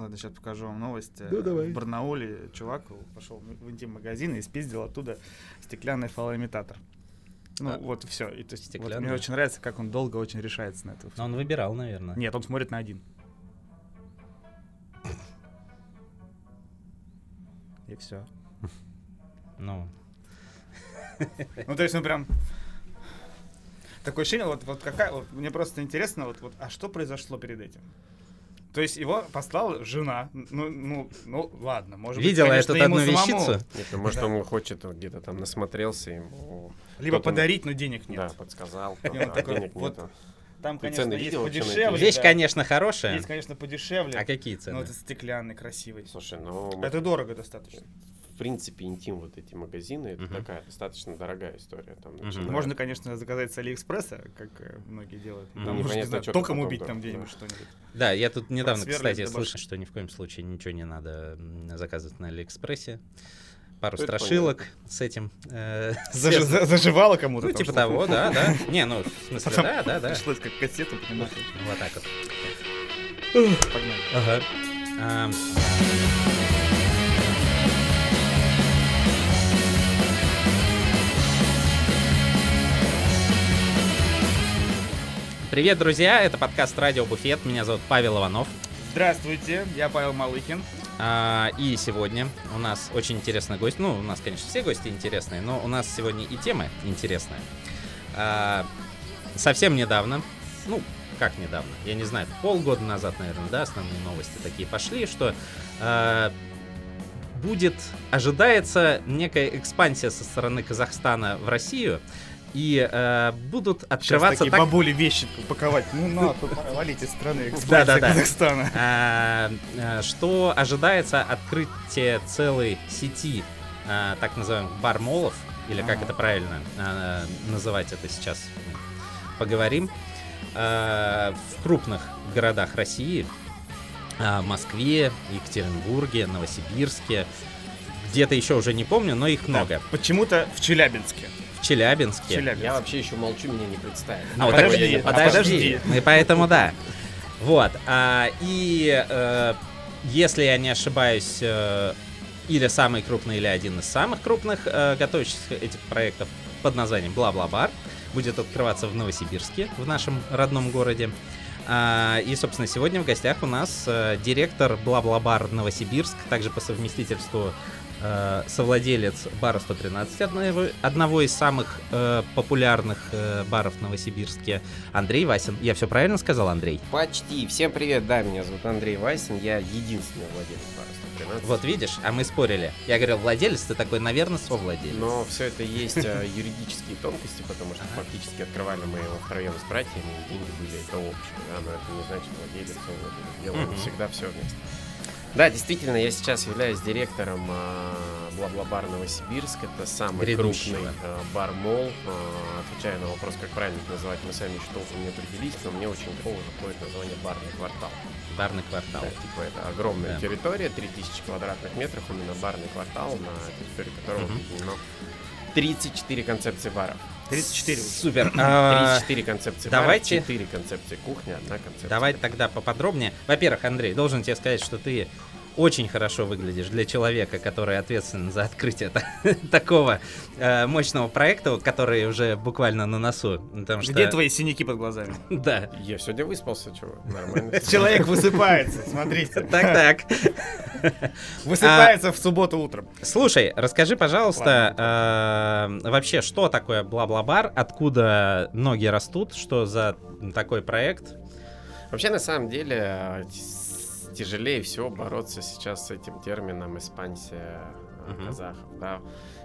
Ладно, сейчас покажу вам новость. Ну, Э, давай. В Барнауле чувак пошел в интим-магазин и спиздил оттуда стеклянный фалоимитатор. Ну, А, вот и все. И, то есть, вот мне очень нравится, как он долго очень решается на это. Но он выбирал, наверное. Нет, он смотрит на один. И все. Ну, Ну, то есть, ну прям. Такое ощущение, вот, вот какая. Вот, мне просто интересно, вот, вот, а что произошло перед этим? То есть его послала жена. Ну, ну, ну ладно, может видела быть, конечно, тут одну вещицу. Нет, ну, может, Да. он хочет где-то там насмотрелся ему. Либо подарить, но денег нет. Да, подсказал. И он такой, денег вот нету. Там, Ты конечно, цены есть видел подешевле. Вещь, да. конечно, хорошая. Есть, конечно, подешевле. А какие цены? вот этот стеклянный, красивый. Слушай, ну, Это дорого достаточно. В принципе, интим вот эти магазины, это Мгм. такая достаточно дорогая история. Там начиная- Можно, конечно, заказать с Алиэкспресса, как э, многие делают. Там, может, не Непонятно, знаю, что током потом, убить да, там да. где-нибудь что-нибудь. Да, я тут недавно, кстати, слышал, что ни в коем случае ничего не надо заказывать на Алиэкспрессе. Пару Это страшилок с этим. э, Заж- связано. за- Заживало кому-то. Ну, там типа того, да, да. Не, ну, в смысле, Потом да, да, да. Пришлось как кассету понимать. Вот так вот. Погнали. Ага. Привет, друзья! Это подкаст Радио Буфет. Меня зовут Павел Иванов. Здравствуйте, я Павел Малыхин. А, и сегодня у нас очень интересный гость. Ну, у нас, конечно, все гости интересные, но у нас сегодня и тема интересная. А, совсем недавно, ну, как недавно, я не знаю, полгода назад, наверное, да, основные новости такие пошли, что а, будет, ожидается некая экспансия со стороны Казахстана в Россию, и а, будут Сейчас открываться такие так... бабули вещи упаковать. Ну, на, валить из страны. Казахстана. А, а, что ожидается открытие целой сети а, так называемых бармолов, или как это правильно а, называть это сейчас, поговорим, а, в крупных городах России, а, Москве, Екатеринбурге, Новосибирске, где-то еще уже не помню, но их много. Да, Почему-то в Челябинске. В Челябинске. Челябинск. Я вообще еще молчу, меня не представили. А, А вот так- подожди, а подожди. подожди. И поэтому да. Вот. а, и э, если я не ошибаюсь, э, или самый крупный, или один из самых крупных э, готовящихся этих проектов под названием Бла-Бла-Бар будет открываться в Новосибирске, в нашем родном городе. А, и, собственно, сегодня в гостях у нас э, директор Бла-Бла-Бар Новосибирск, также по совместительству э, совладелец бара 113, одного, одного из самых э, популярных э, баров в Новосибирске, Андрей Васин. Я все правильно сказал, Андрей? Почти. Всем привет, да, меня зовут Андрей Васин, я единственный владелец бара 113. Вот видишь, а мы спорили. Я говорил, владелец, ты такой, наверное, совладелец. Но все это есть э, юридические тонкости, потому что фактически открывали мы его втроем с братьями, и деньги были это общие, да, но это не значит владелец. Делаем всегда все вместе. Да, действительно, я сейчас являюсь директором а, Бла-Бла-Бар Новосибирск. Это самый Грядущего. крупный а, бар-мол. А, отвечая на вопрос, как правильно это называть, мы сами еще толком не определились, но мне очень криво заходит название барный квартал. Барный квартал. Да, типа это огромная Да. территория, 3000 квадратных метров, именно барный квартал, на территории которого Мгм. объединено 34 концепции баров. 34. Супер. А, 34 концепции давайте- баров, 4 концепции кухни, одна концепция. Давай тогда поподробнее. Во-первых, Андрей, должен тебе сказать, что ты очень хорошо выглядишь для человека, который ответственен за открытие та- такого э, мощного проекта, который уже буквально на носу. Потому что... Где твои синяки под глазами? Да. Я сегодня выспался, чего? Нормально. Человек высыпается, смотрите. Так-так. Высыпается в субботу утром. Слушай, расскажи, пожалуйста, э, вообще, что такое бла-бла-бар, откуда ноги растут, что за такой проект? Вообще, на самом деле, тяжелее всего бороться сейчас с этим термином экспансия э, казахов. Да.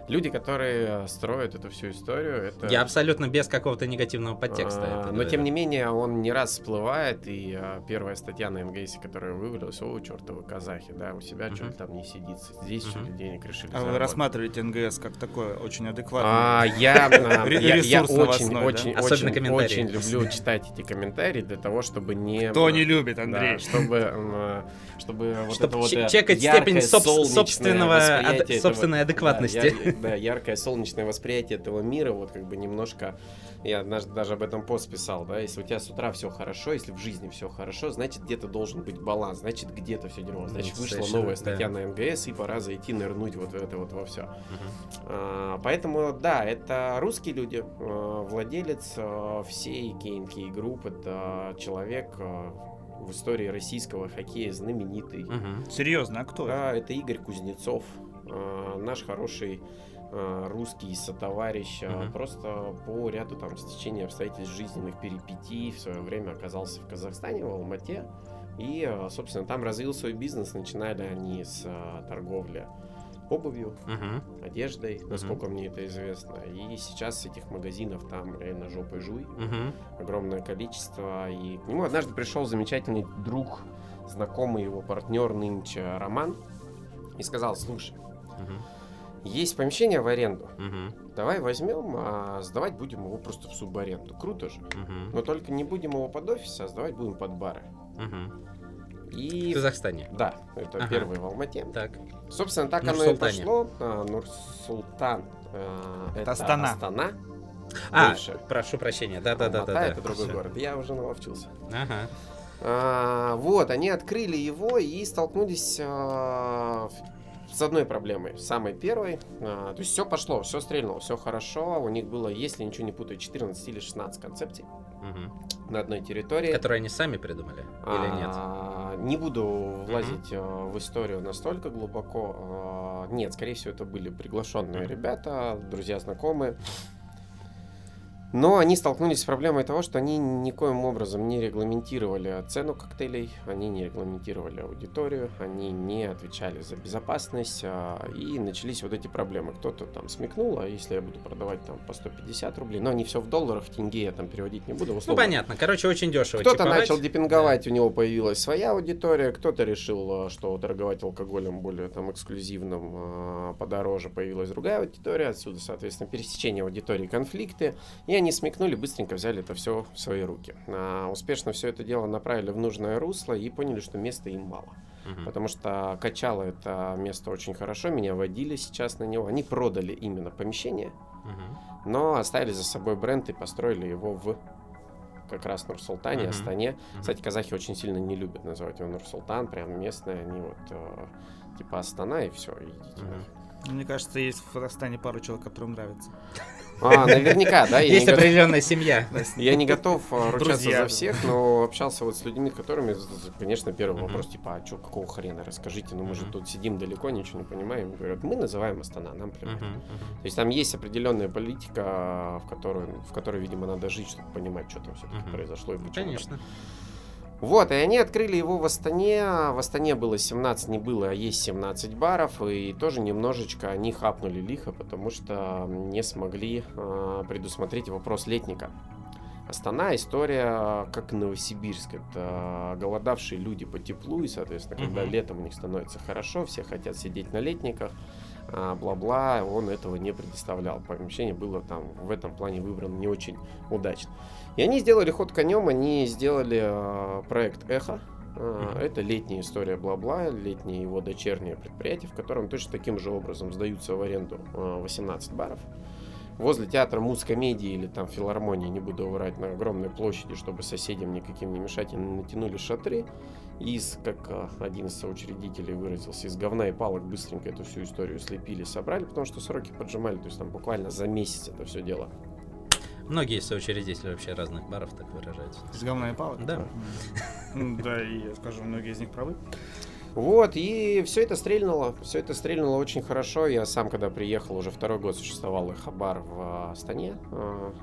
Люди, которые э, строят эту всю историю, это... Я абсолютно без какого-то негативного подтекста. А, это Но говорю. тем не менее, он не раз всплывает, и а, первая статья на МГС, которая вывалилась, о, чертовы казахи, да, у себя Мгм. что-то там не сидится, здесь Мгм. что-то денег решили А вы рассматриваете НГС как такое очень адекватное? А, я, а, Ре- я, я ресурс очень, новостной, да? очень, Особенно очень, комментарии. очень люблю читать эти комментарии для того, чтобы не... Кто не любит, Да, Андрей? чтобы, чтобы вот Чтобы это вот че- э, чекать степень собственного собственной этого- адекватности. Да, яр- да, яркое солнечное восприятие этого мира, вот как бы немножко, я однажды даже об этом пост писал, да, если у тебя с утра все хорошо, если в жизни все хорошо, значит где-то должен быть баланс, значит где-то все дерьмо, значит Ну, вышла новая статья на МГС и пора зайти нырнуть вот в это вот во все. А, Поэтому, да, это русские люди. А, Владелец а, всей KNK Group, это человек в истории российского хоккея знаменитый. Мгм. Серьезно, а кто? Да, это Игорь Кузнецов, а, наш хороший а, русский сотоварищ, а, Мгм. просто по ряду там стечения обстоятельств жизненных перипетий в свое время оказался в Казахстане, в Алмате, и, собственно, там развил свой бизнес, начинали они с торговли обувью, Мгм. одеждой, насколько мне это известно. И сейчас этих магазинов там реально жопой жуй, Мгм. огромное количество. И к нему однажды пришел замечательный друг, знакомый его партнер нынче Роман, и сказал, слушай, Мгм. есть помещение в аренду, Мгм. давай возьмем, а сдавать будем его просто в субаренду. Круто же. Мгм. Но только не будем его под офис, а сдавать будем под бары. Мгм. И... В Казахстане. Да, это Ага. первый в Алмате. Так. Собственно, так оно и пошло. А, Нур-Султан. а, это Астана. Астана. А, Бывшая. прошу прощения. Да-да-да. Алмата да. это другой Всё. город. Я уже наловчился. Ага. А, вот, они открыли его и столкнулись а, с одной проблемой, самой первой. А, то есть все пошло, все стрельнуло, все хорошо. У них было, если ничего не путаю, 14 или 16 концепций Мгм. на одной территории. Которые они сами придумали? Или нет? А, Не буду влазить а, в историю настолько глубоко. А, Нет, скорее всего, это были приглашенные Мгм. ребята, друзья, знакомые. Но они столкнулись с проблемой того, что они никоим образом не регламентировали цену коктейлей, они не регламентировали аудиторию, они не отвечали за безопасность, а, и начались вот эти проблемы. Кто-то там смекнул, а если я буду продавать там по 150 рублей, но они все в долларах, в тенге я там переводить не буду. Ну, условно, понятно. Короче, очень дешево кто-то чиповать. начал депинговать, у него появилась своя аудитория, кто-то решил, э, что торговать алкоголем более там эксклюзивным э, подороже, появилась другая аудитория, отсюда, соответственно, пересечение аудитории, конфликты, и они смекнули, быстренько взяли это все в свои руки. А, успешно все это дело направили в нужное русло и поняли, что места им мало. Потому что качало это место очень хорошо, меня водили сейчас на него, они продали именно помещение, но оставили за собой бренд и построили его в как раз Нур-Султане. Астане. Кстати, казахи очень сильно не любят называть его Нур-Султан, прям местные, они вот э, типа Астана и все, идите. Мне кажется, есть в Казахстане пару человек, которым нравится. А, наверняка, да, я Есть определенная семья. я не готов э, ручаться Друзья. за всех, но общался вот с людьми, которыми, конечно, первый вопрос, типа, а что, какого хрена, расскажите, ну мы же тут сидим далеко, ничего не понимаем. Говорят, мы называем Астана, нам плевать. То есть там есть определенная политика, в которой, в которой, видимо, надо жить, чтобы понимать, что там все-таки произошло и почему. так. Конечно. Вот, и они открыли его в Астане. В Астане было 17, не было, а есть 17 баров. И тоже немножечко они хапнули лихо, потому что не смогли э, предусмотреть вопрос летника. Астана история как Новосибирск. Это голодавшие люди по теплу, и, соответственно, когда Мгм. летом у них становится хорошо, все хотят сидеть на летниках, а, бла-бла, он этого не предоставлял. Помещение было там в этом плане выбрано не очень удачно. И они сделали ход конем, они сделали а, проект Эхо. А. Это летняя история бла-бла, летнее его дочернее предприятие, в котором точно таким же образом сдаются в аренду а, 18 баров. Возле театра муз-комедии или там филармонии, не буду врать, на огромной площади, чтобы соседям никаким не мешать, и натянули шатры. И из, как а, один из соучредителей выразился, из говна и палок быстренько эту всю историю слепили, собрали, потому что сроки поджимали, то есть там буквально за месяц это все дело. Многие соучредители вообще разных баров так выражаются. Из говна и палок? Да. Да, и я скажу, многие из них правы. Вот, и все это стрельнуло, все это стрельнуло очень хорошо. Я сам, когда приехал, уже второй год существовал Эхобар в а, Астане. а,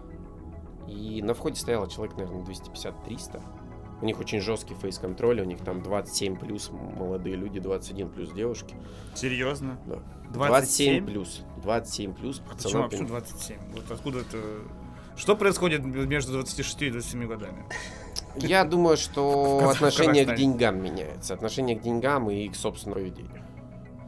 И на входе стояло человек, наверное, 250-300. У них очень жесткий фейс-контроль, у них там 27 плюс молодые люди, 21 плюс девушки. Серьезно? Да. 27? плюс. 27, плюс. Почему, Пацана, а почему 27? Вот откуда это... Что происходит между 26 и 27 годами? Я думаю, что отношение к деньгам меняется. Отношение к деньгам и к собственному поведению.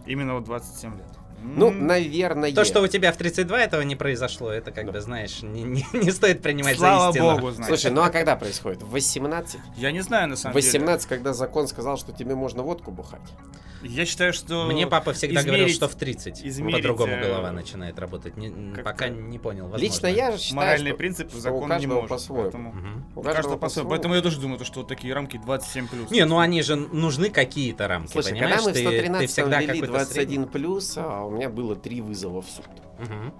Именно вот 27 лет. Ну, наверное. То, что у тебя в 32 этого не произошло, это как Да. бы, знаешь, не, не- не стоит принимать Слава за истину. богу, знаешь. Слушай, ну а когда происходит? В 18? Я не знаю, на самом деле. 18, когда закон сказал, что тебе можно водку бухать. Я считаю, что... Мне папа всегда говорил, измерить- что в 30 измерить, по-другому э, голова начинает работать. Не- пока не понял, возможно. Лично я же считаю, Моральный что принцип что у закон не каждого может. по-своему. поэтому- Мгм. у У каждого по-своему. по-своему. Поэтому я тоже думаю, то, что вот такие рамки 27 плюс. Не, ну они же нужны какие-то рамки, Слушай, понимаешь? когда мы в Ты- ты 113 всегда ввели какой-то 21 плюс, а у меня было три вызова в суд. Мгм.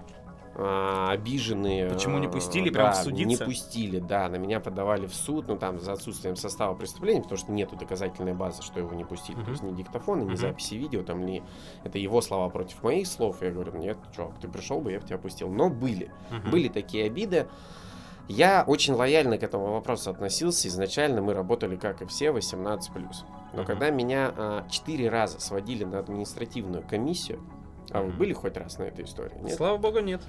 А, обиженные. Почему не а, пустили да, прям Не судиться? пустили, да, на меня подавали в суд, ну там за отсутствием состава преступления, потому что нету доказательной базы, что его не пустили. Мгм. То есть ни диктофона, ни Мгм. записи видео, там ни... Это его слова против моих слов. Я говорю, нет, чувак, ты пришел бы, я бы тебя пустил. Но были. Мгм. Были такие обиды. Я очень лояльно к этому вопросу относился. Изначально мы работали, как и все, 18+. Но Мгм. когда меня а, четыре раза сводили на административную комиссию, а вы были хоть раз на этой истории? Нет? Слава богу, нет.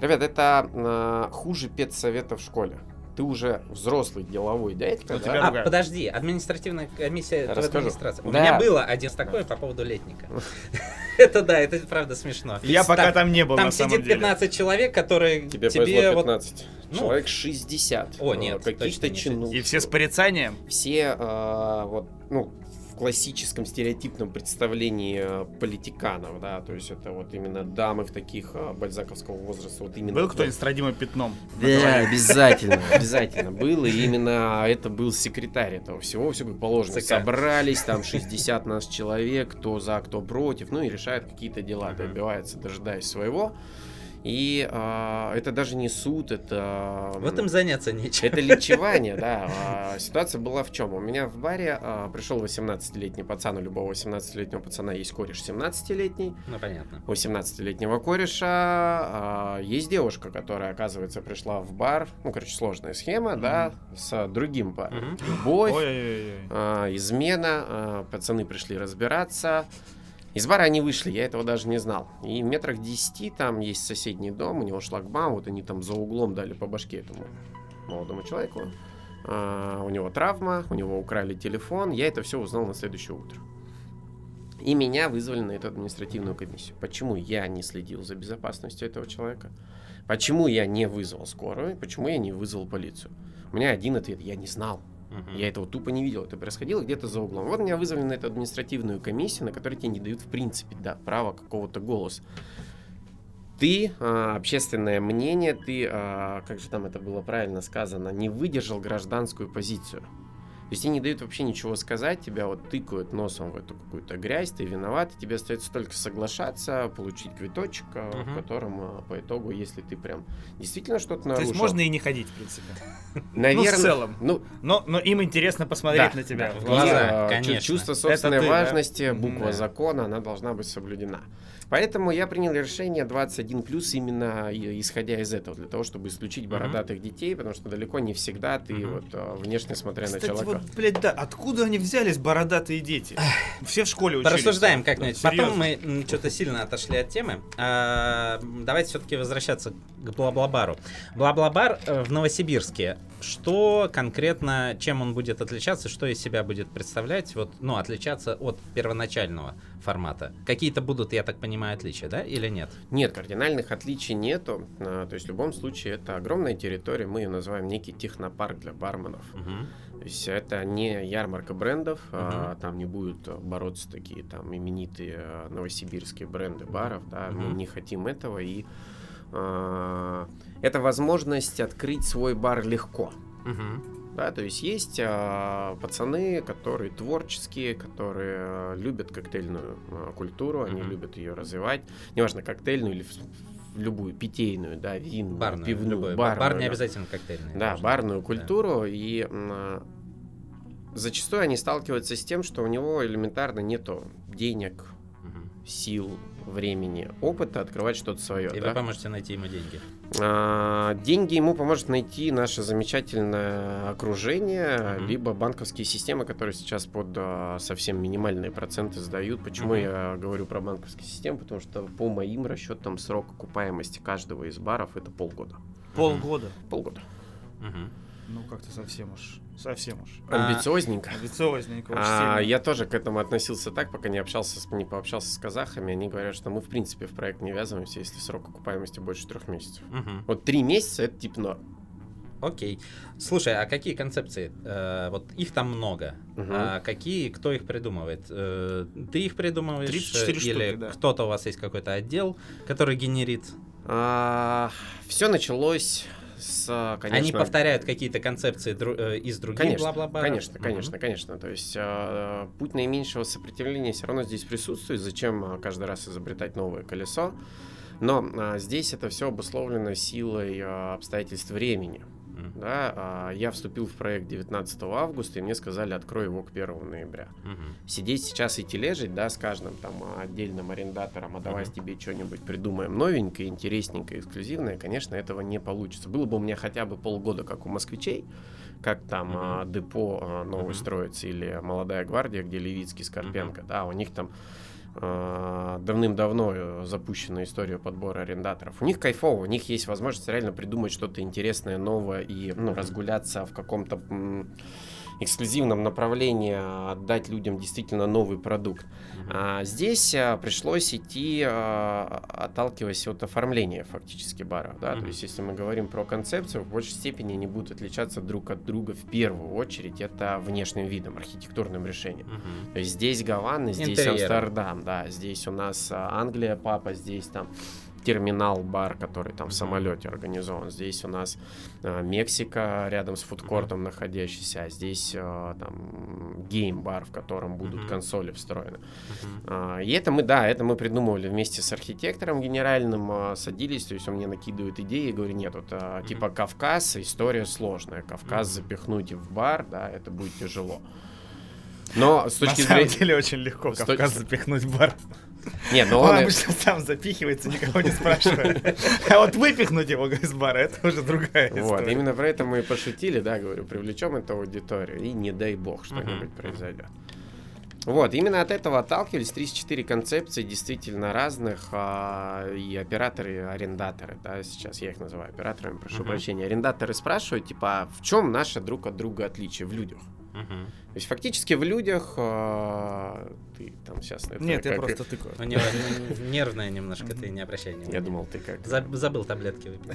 Ребят, это а, хуже педсовета в школе. Ты уже взрослый деловой дядька, У да? А, подожди, административная комиссия Расскажу. администрации. У Да. меня было один такой по поводу летника. Это да, это правда смешно. Я пока там не был, Там сидит деле. 15 человек, которые Тебе, тебе повезло вот 15. ну, Человек 60. О, нет, Каких-то чинов. И все с порицанием. все а, вот, ну, в классическом стереотипном представлении а, политиканов, да, то есть это вот именно дамы в таких а, бальзаковского возраста, вот именно. Был кто-нибудь с родимым пятном? Да, обязательно, обязательно было. И именно это был секретарь этого всего, все как положено. Собрались, там 60 нас человек, кто за, кто против, ну и решают какие-то дела, добивается, дожидаясь своего. И а, это даже не суд, это... Вот им заняться нечем. Это лечевание, да. А, Ситуация была в чем? У меня в баре а, пришел 18-летний пацан, у любого 18-летнего пацана есть кореш 17-летний. Ну, понятно. У 17-летнего кореша а, есть девушка, которая, оказывается, пришла в бар. Ну, короче, сложная схема, да, с другим парнем. Мгм. Любовь, а, измена, а, пацаны пришли разбираться. Из бара они вышли, я этого даже не знал. И в метрах 10 там есть соседний дом, у него шлагбаум, вот они там за углом дали по башке этому молодому человеку. А, у него травма, у него украли телефон. Я это все узнал на следующее утро. И меня вызвали на эту административную комиссию. Почему я не следил за безопасностью этого человека? Почему я не вызвал скорую? Почему я не вызвал полицию? У меня один ответ. Я не знал. Мгм. Я этого тупо не видел. Это происходило где-то за углом. Вот меня вызвали на эту административную комиссию, на которой тебе не дают в принципе да, права какого-то голоса. Ты, а, общественное мнение, ты, а, как же там это было правильно сказано, не выдержал гражданскую позицию. То есть тебе не дают вообще ничего сказать, тебя вот тыкают носом в эту какую-то грязь, ты виноват, и тебе остается только соглашаться, получить квиточек, а, в котором а, по итогу, если ты прям действительно что-то То нарушил, есть можно и не ходить, в принципе. наверное, ну, в целом. ну, Но, но им интересно посмотреть Да, на тебя. да, в глаза. И, э, конечно. чу- Чувство собственной ты, да? важности, буква Да. закона, она должна быть соблюдена. Поэтому я принял решение 21 плюс именно и- исходя из этого, для того, чтобы исключить бородатых детей, потому что далеко не всегда ты Мгм. вот э, внешне смотря Кстати, на человека. вот, блядь, да, откуда они взялись, бородатые дети? Все в школе учились. Порассуждаем как-нибудь. Да, Потом мы что-то сильно отошли от темы. А, давайте все-таки возвращаться к Бла-Бла-Бару. Бла-Бла-Бар э, в Новосибирске. Что конкретно, чем он будет отличаться, что из себя будет представлять, вот, ну, отличаться от первоначального формата? Какие-то будут, я так понимаю, отличия, да, или нет? Нет, кардинальных отличий нету. А, То есть в любом случае это огромная территория, мы ее называем некий технопарк для барменов. Мгм. То есть это не ярмарка брендов, а, там не будут э, бороться такие там именитые э, новосибирские бренды баров, да, мы Мгм. не хотим этого, и а, это возможность открыть свой бар легко. Мгм. Да, то есть есть а, пацаны, которые творческие, которые любят коктейльную а, культуру, они Мгм. любят ее развивать, неважно коктейльную или любую питейную, да, винную, Барную, пивную, любой. барную, Бар не да. обязательно коктейльный. Да, барную Да. культуру, и м, а, зачастую они сталкиваются с тем, что у него элементарно нету денег, Мгм. сил, времени, опыта открывать что-то свое. И да. вы поможете найти ему деньги. А, деньги ему поможет найти наше замечательное окружение, Мгм. либо банковские системы, которые сейчас под а, совсем минимальные проценты сдают. Почему Мгм. я говорю про банковские системы? Потому что по моим расчетам срок окупаемости каждого из баров это полгода. Полгода. Полгода. Мгм. Ну, как-то совсем уж. Совсем уж. А, Амбициозненько. Амбициозненько уж А, сильно. я тоже к этому относился так, пока не общался, с, не пообщался с казахами. Они говорят, что мы в принципе в проект не ввязываемся, если срок окупаемости больше трех месяцев. Мгм. Вот три месяца это типа норм. Окей. Слушай, а какие концепции? Э, вот их там много. Мгм. А какие, кто их придумывает? Э, ты их придумываешь? 34 э, или штуки, да. кто-то у вас есть какой-то отдел, который генерит? все началось с, конечно... Они повторяют какие-то концепции дру- э, из других Конечно, бла-бла-бла? конечно, конечно, конечно. То есть э, путь наименьшего сопротивления все равно здесь присутствует. Зачем э, каждый раз изобретать новое колесо? Но э, здесь это все обусловлено силой э, обстоятельств времени. Мгм. Да, а, я вступил в проект 19 августа, и мне сказали, открой его к 1 ноября. Мгм. Сидеть сейчас и тележить, да, с каждым там отдельным арендатором, а давай Мгм. тебе что-нибудь придумаем новенькое, интересненькое, эксклюзивное, конечно, этого не получится. Было бы у меня хотя бы полгода, как у москвичей, как там Мгм. а, депо а, новое Мгм. строится, или молодая гвардия, где Левицкий, Скорпенко, да, у них там давным-давно э, запущена история подбора арендаторов. У них кайфово, у них есть возможность реально придумать что-то интересное, новое и ну, разгуляться в каком-то эксклюзивном направлении, а, отдать людям действительно новый продукт. А здесь а, пришлось идти, а, отталкиваясь от оформления фактически бара. Да? То есть, если мы говорим про концепцию, в большей степени они будут отличаться друг от друга в первую очередь. Это внешним видом, архитектурным решением. То есть здесь Гавана, здесь Интерьером. Амстердам, да, здесь у нас Англия, паб, здесь там терминал, бар, который там в самолете организован. Здесь у нас а, Мексика рядом с фудкортом находящийся, а здесь а, там game-бар, в котором будут Мгм. консоли встроены. Мгм. А, И это мы, да, это мы придумывали вместе с архитектором генеральным, а, садились, то есть он мне накидывает идеи, я говорю, нет, вот Мгм. типа Кавказ, история сложная, Кавказ Мгм. запихнуть в бар, да, это будет тяжело. Но с точки На самом зрения... деле очень легко Кавказ запихнуть в бар. Нет, но Он он... обычно сам запихивается, никого не спрашивает. А вот выпихнуть его из бара, это уже другая Вот, история. именно про это мы и пошутили, да, говорю, привлечем эту аудиторию, и не дай бог что-нибудь произойдет. Вот, именно от этого отталкивались 34 концепции действительно разных, а, и операторы, и арендаторы, да, сейчас я их называю операторами, прошу Мгм. прощения. Арендаторы спрашивают, типа, а в чем наше друг от друга отличие в людях? Мгм. То есть фактически в людях а, ты там сейчас... это Нет, я просто тыкаю. У него н- нервная немножко, ты не обращай внимания. Я думал, ты как... Заб- Забыл таблетки выпить.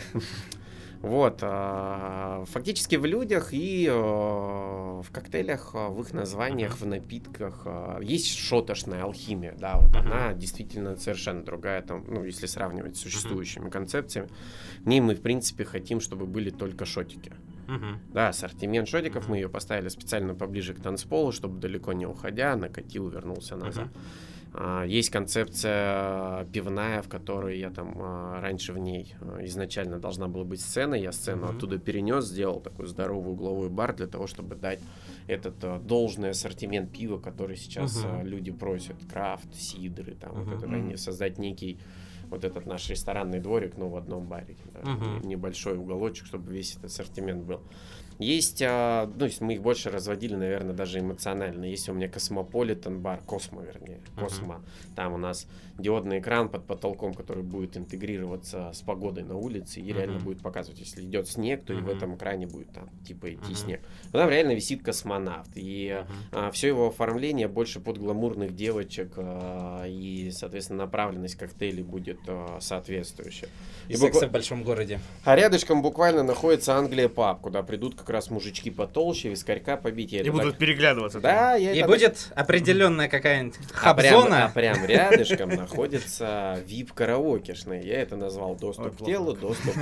Вот, а, фактически в людях и э, в коктейлях, а, в их названиях, в напитках а, есть шотошная алхимия, да, вот она действительно совершенно другая, там, ну, если сравнивать с существующими концепциями. В ней мы, в принципе, хотим, чтобы были только шотики. Мгм. Да, ассортимент шотиков, мы ее поставили специально поближе к танцполу, чтобы далеко не уходя, накатил, вернулся назад. А, Есть концепция пивная, в которой я там а, раньше в ней а, изначально должна была быть сцена. Я сцену Мгм. оттуда перенес, сделал такой здоровый угловой бар для того, чтобы дать этот должный ассортимент пива, который сейчас а, люди просят. Крафт, сидры, там вот Мгм. это, создать некий вот этот наш ресторанный дворик, но в одном баре. да, не- Небольшой уголочек, чтобы весь этот ассортимент был. Есть, а, ну, есть мы их больше разводили, наверное, даже эмоционально. Есть у меня Космополитен бар, Космо, вернее. Космо. Там у нас диодный экран под потолком, который будет интегрироваться с погодой на улице и реально Мгм. будет показывать, если идет снег, то и в этом экране будет там типа идти Мгм. снег. Но там реально висит космонавт. И Мгм. все его оформление больше под гламурных девочек, а, и, соответственно, направленность коктейлей будет а, соответствующая. И Секса буква- в большом городе. а рядышком буквально находится Англия паб, куда придут как раз мужички потолще, вискарька побить. Я И будут так- переглядываться. Да, я И это будет определенная какая-нибудь а прям, а хаб-зона. прям рядышком находится VIP караокешный. Я это назвал доступ Ой, к телу, доступ.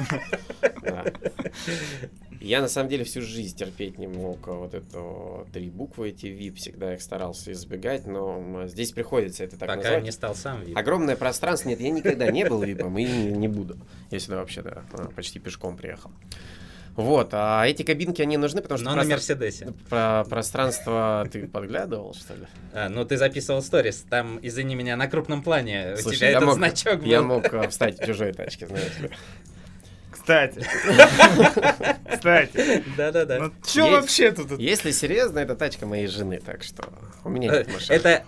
Я на самом деле всю жизнь терпеть не мог вот это три буквы эти VIP, всегда их старался избегать, но здесь приходится это так Пока назвать. не стал сам вип. Огромное пространство. Нет, я никогда не был випом и не, буду. Я сюда вообще да, а, почти пешком приехал. Вот, а эти кабинки, они нужны, потому что Но на простра- Мерседесе. про- пространство ты подглядывал, что ли? А, ну, ты записывал сторис, там, извини меня, на крупном плане у тебя я этот мог, значок я был. мог а, встать в чужой тачке, знаешь ли. Кстати. Кстати. Да-да-да. Ну что вообще тут? Если серьезно, это тачка моей жены, так что у меня нет машины. Э, Это д-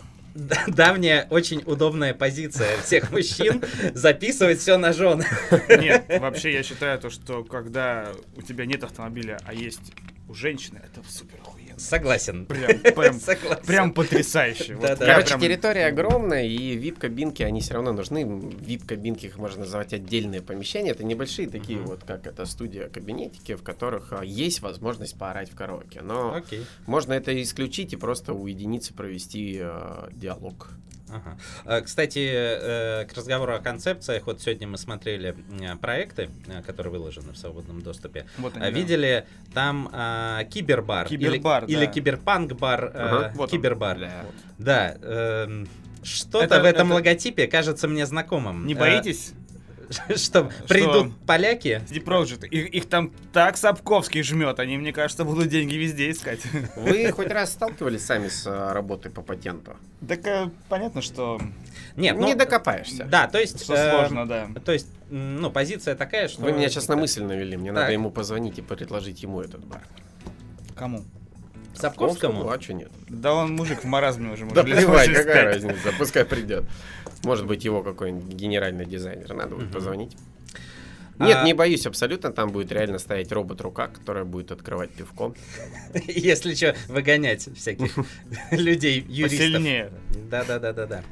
давняя, очень удобная позиция всех мужчин записывать все на жены. Нет, вообще я считаю то, что когда у тебя нет автомобиля, а есть у женщины, это супер охуенно. Согласен. Прям, прям, Согласен. прям потрясающе. Вот Да-да. я Короче, прям- территория огромная, и VIP-кабинки, они все равно нужны. VIP-кабинки их можно называть отдельные помещения. Это небольшие такие Мгм. вот, как это, студия-кабинетики, в которых а, есть возможность поорать в караоке. Но Окей. можно это исключить и просто уединиться, провести а, диалог. Ага. А, Кстати, э, к разговору о концепциях, вот сегодня мы смотрели э, проекты, э, которые выложены в свободном доступе. Вот они, А да. Видели там а, кибербар, Кибербар, или, да. или киберпанк-бар, э, Ага, вот он. кибербар. Да. Да, эм, что-то Это- в этом это- логотипе кажется мне знакомым. Не Э, боитесь? Что, придут поляки? Deep Project. Их, их там так Сапковский жмет, они, мне кажется, будут деньги везде искать. Вы хоть раз сталкивались сами с а, работой по патенту? Так э, понятно, что, Нет, Не ну, докопаешься. да, то есть... что э, сложно, да. То есть, ну, позиция такая, что... Вы меня сейчас на мысль навели. Мне Так. надо ему позвонить и предложить ему этот бар. Кому? Сапковскому? А что нет? Да он мужик в маразме уже. Да плевать, 85. какая разница, пускай придет. Может быть, его какой-нибудь генеральный дизайнер, надо будет позвонить. Нет, А- не боюсь абсолютно, там будет реально стоять робот-рука, которая будет открывать пивко. Если что, выгонять всяких людей, юристов. Посильнее. Да-да-да-да-да.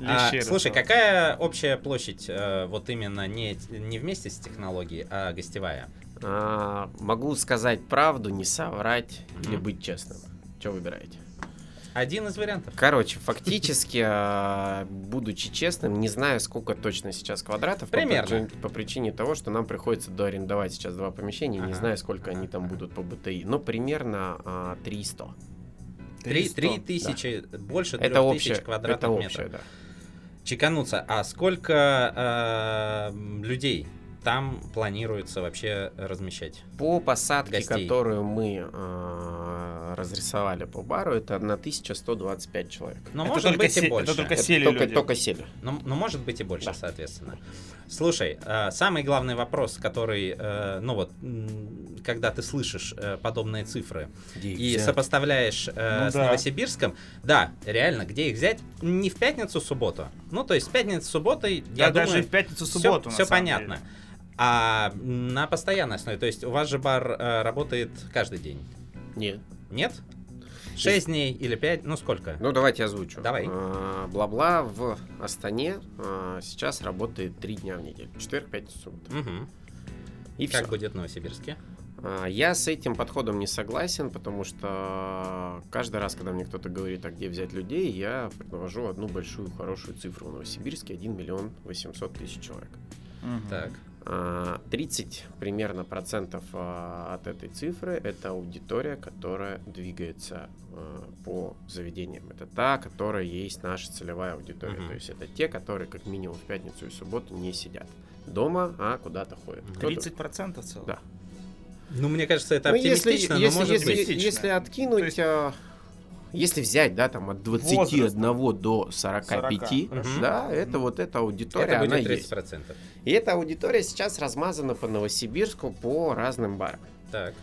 А, Лещей слушай, рассылать. какая общая площадь, э, вот именно не, не вместе с технологией, а гостевая? А, могу сказать правду, не соврать или быть честным. Что выбираете? Один из вариантов. Короче, фактически, а, будучи честным, не знаю, сколько точно сейчас квадратов. по Примерно. причине- По причине того, что нам приходится доарендовать сейчас два помещения. Не знаю, сколько они там будут по БТИ. Но примерно а, 300. Три, 300, три тысячи, больше трех Это тысяч общее, квадратных это метров. да. Чекануться. А сколько э, м, людей там планируется вообще размещать? По посадке, Гостей. которую мы а, разрисовали по бару, это 1125 человек. Но Это может только быть се- и больше. это только Это сели только, люди. только сели. Ну, ну, может быть и больше, Да. соответственно. Слушай, э, самый главный вопрос, который, э, ну вот, когда ты слышишь э, подобные цифры и сопоставляешь э, Ну с да. Новосибирском, да, реально, где их взять? Не в пятницу, субботу. Ну, то есть в пятницу, субботой, я Я даже думаю, в пятницу, субботу, все самом понятно. деле. А на постоянной основе, то есть у вас же бар э, работает каждый день, Нет. Нет? Шесть дней или пять? Ну сколько? Ну, давайте озвучу. Давай. А, Бла-бла в Астане а, сейчас работает три дня в неделю. Четверг, пятница, суббота. Мгм. И Как все. будет в Новосибирске? Я с этим подходом не согласен, потому что каждый раз, когда мне кто-то говорит, а где взять людей, я привожу одну большую хорошую цифру. В Новосибирске 1 миллион 800 тысяч человек. Мгм. Так. А, 30 примерно процентов а, от этой цифры это аудитория, которая двигается а, по заведениям. Это та, которая есть наша целевая аудитория. Мгм. То есть это те, которые как минимум в пятницу и субботу не сидят дома, а куда-то ходят. Мгм. Кто-то- 30% целых? Да. Ну, мне кажется, это Ну, если, оптимистично, но если, может если, быть. Оптимистично. если откинуть, То есть- если взять, да, там от 21 Возраст, до 45, 40, хорошо. да, это вот эта аудитория, Это она будет есть. 30%. И эта аудитория сейчас размазана по Новосибирску по разным барам. Так.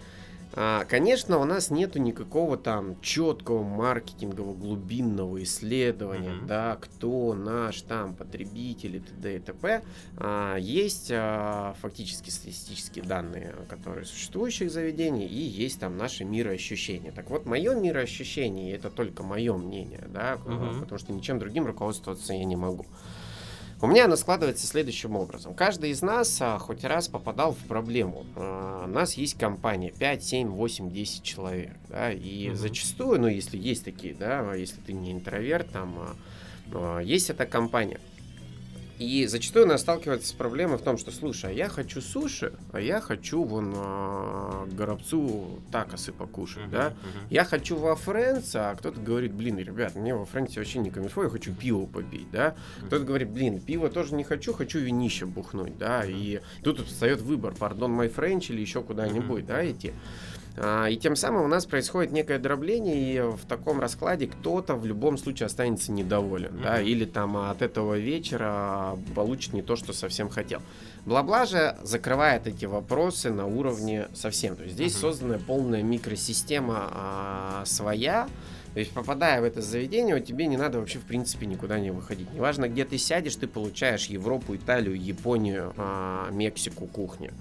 А, Конечно, у нас нету никакого там четкого маркетингового глубинного исследования, Мгм. да, кто наш там потребитель и т.д. и т.п. А, Есть а, фактически статистические данные, которые существующих заведений, и есть там наши мироощущения. Так вот, мое мироощущение, это только мое мнение, да, Мгм. потому что ничем другим руководствоваться я не могу. У меня она складывается следующим образом. Каждый из нас а, хоть раз попадал в проблему. А, у нас есть компания 5, 7, 8, 10 человек. Да, и Мгм. зачастую, ну если есть такие, да, если ты не интроверт, там а, а, есть эта компания. И зачастую она сталкивается с проблемой в том, что, слушай, а я хочу суши, а я хочу вон а, горобцу такосы покушать, Мгм, да. мгм. Я хочу во Фрэнс, а кто-то говорит, блин, ребят, мне во Фрэнсе вообще не комильфо, я хочу пиво попить, да. Кто-то говорит, блин, пиво тоже не хочу, хочу винище бухнуть, да. И тут встает выбор, пардон, мой френч или еще куда-нибудь, Мгм. да, идти. А, И тем самым у нас происходит некое дробление, и в таком раскладе кто-то в любом случае останется недоволен, да, Мгм. или там от этого вечера получит не то, что совсем хотел. Бла-бла же закрывает эти вопросы на уровне совсем. То есть здесь Мгм. созданная полная микросистема а, своя, То есть, попадая в это заведение, тебе не надо вообще, в принципе, никуда не выходить. Неважно, где ты сядешь, ты получаешь Европу, Италию, Японию, а, Мексику, кухню.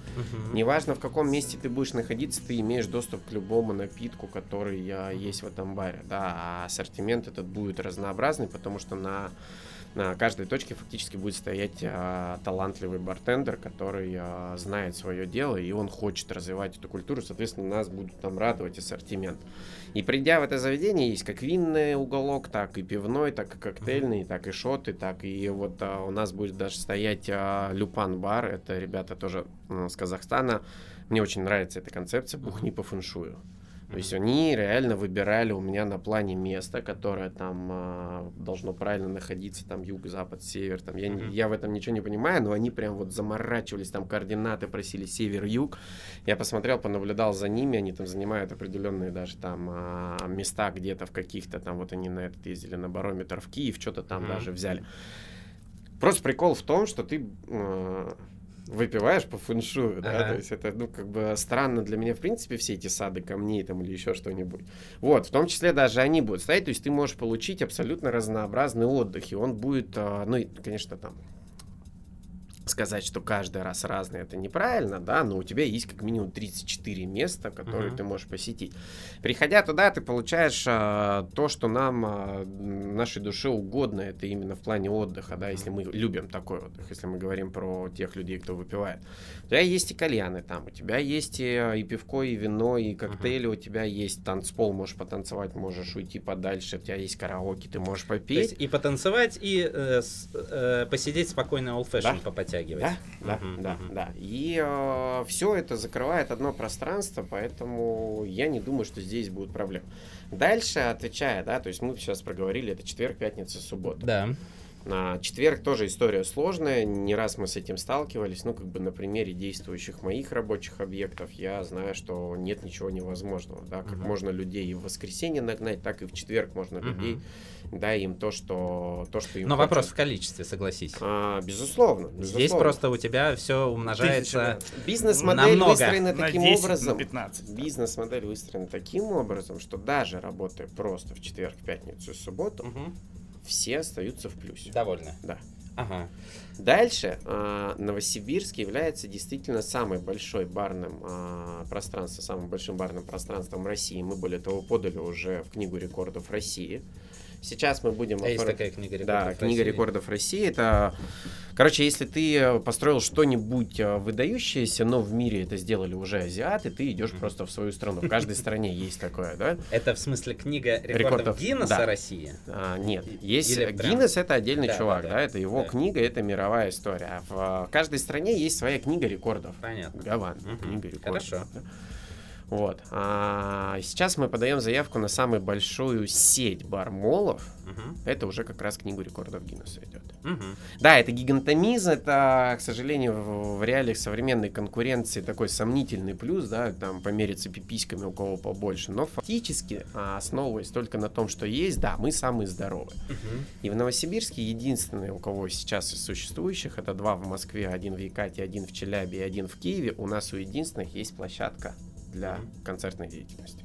Неважно, в каком месте ты будешь находиться, ты имеешь доступ к любому напитку, который а, есть в этом баре. Да, а ассортимент этот будет разнообразный, потому что на, на каждой точке фактически будет стоять а, талантливый бартендер, который а, знает свое дело, и он хочет развивать эту культуру, соответственно, нас будут там радовать ассортимент. И придя в это заведение, есть как винный уголок, так и пивной, так и коктейльный, так и шоты, так и вот а, у нас будет даже стоять а, Люпан бар. Это ребята тоже м, с Казахстана. Мне очень нравится эта концепция кухни по фэншую. То есть они реально выбирали у меня на плане место, которое там а, должно правильно находиться, там юг, запад, север. Там я, Мгм. я в этом ничего не понимаю, но они прям вот заморачивались, там координаты просили север-юг. Я посмотрел, понаблюдал за ними, они там занимают определенные даже там а, места где-то в каких-то там, вот они на этот ездили на барометр в Киев, что-то там Мгм. даже взяли. Просто прикол в том, что ты а, выпиваешь по фэншую, да, Ага. то есть это, ну, как бы странно для меня, в принципе, все эти сады камней там или еще что-нибудь. Вот, в том числе даже они будут стоять, то есть ты можешь получить абсолютно разнообразный отдых, и он будет, а, ну, и, конечно, там, сказать, что каждый раз разный, это неправильно, да, но у тебя есть как минимум 34 места, которые Мгм. ты можешь посетить. Приходя туда, ты получаешь а, то, что нам, а, нашей душе угодно, это именно в плане отдыха, да, если мы любим такой отдых, если мы говорим про тех людей, кто выпивает. У тебя есть и кальяны там, у тебя есть и, а, и пивко, и вино, и коктейли, у тебя есть танцпол, можешь потанцевать, можешь уйти подальше, у тебя есть караоке, ты можешь попеть. и потанцевать, и э, с- э, посидеть спокойно fashion Да. Попотягивать. Да, да, Мгм, да, мгм. да. И все это закрывает одно пространство, поэтому я не думаю, что здесь будут проблемы. Дальше, отвечая, да, то есть мы сейчас проговорили, это четверг, пятница, суббота. Да. На четверг тоже история сложная, не раз мы с этим сталкивались, ну, как бы на примере действующих моих рабочих объектов я знаю, что нет ничего невозможного, да, как Мгм. можно людей и в воскресенье нагнать, так и в четверг можно Мгм. людей, дай им то, что, то, что им Но вопрос в хочется. количестве, согласись. А, безусловно, Здесь безусловно. просто у тебя все умножается. Бизнес-модель Намного. выстроена На таким 10, на образом. 15. Бизнес-модель выстроена таким образом, что даже работая просто в четверг, пятницу и субботу, Мгм. Все остаются в плюсе. Довольно. Да. Ага. Дальше а, Новосибирск является действительно самым большой барным а, пространством, самым большим барным пространством России. Мы более того подали уже в книгу рекордов России. Сейчас мы будем А есть такая книга рекордов Да, книга России? рекордов России. Это, короче, если ты э, построил что-нибудь э, выдающееся, но в мире это сделали уже азиаты, ты идешь Мгм. просто в свою страну. В каждой стране есть такое, да? Это в смысле книга рекордов, Рекордов, Гиннесса да. России? А, нет, есть или э, прям- Гиннес это отдельный Да, чувак, да, это его Да. книга, это мировая история. А в э, каждой стране есть своя книга рекордов. Понятно. Гаван, Мгм. книга рекордов. Хорошо. да. Вот. А, сейчас мы подаем заявку на самую большую сеть бармолов. Мгм. Это уже как раз книгу рекордов Гиннесса идет. Мгм. Да, это гигантомизм, это, к сожалению, в, в реалиях современной конкуренции такой сомнительный плюс, да, там помериться пиписьками у кого побольше, но фактически, а, основываясь только на том, что есть, да, мы самые здоровые. Мгм. И в Новосибирске единственные, у кого сейчас из существующих, это два в Москве, один в Якате, один в Челябе и один в Киеве, у нас у единственных есть площадка для концертной деятельности.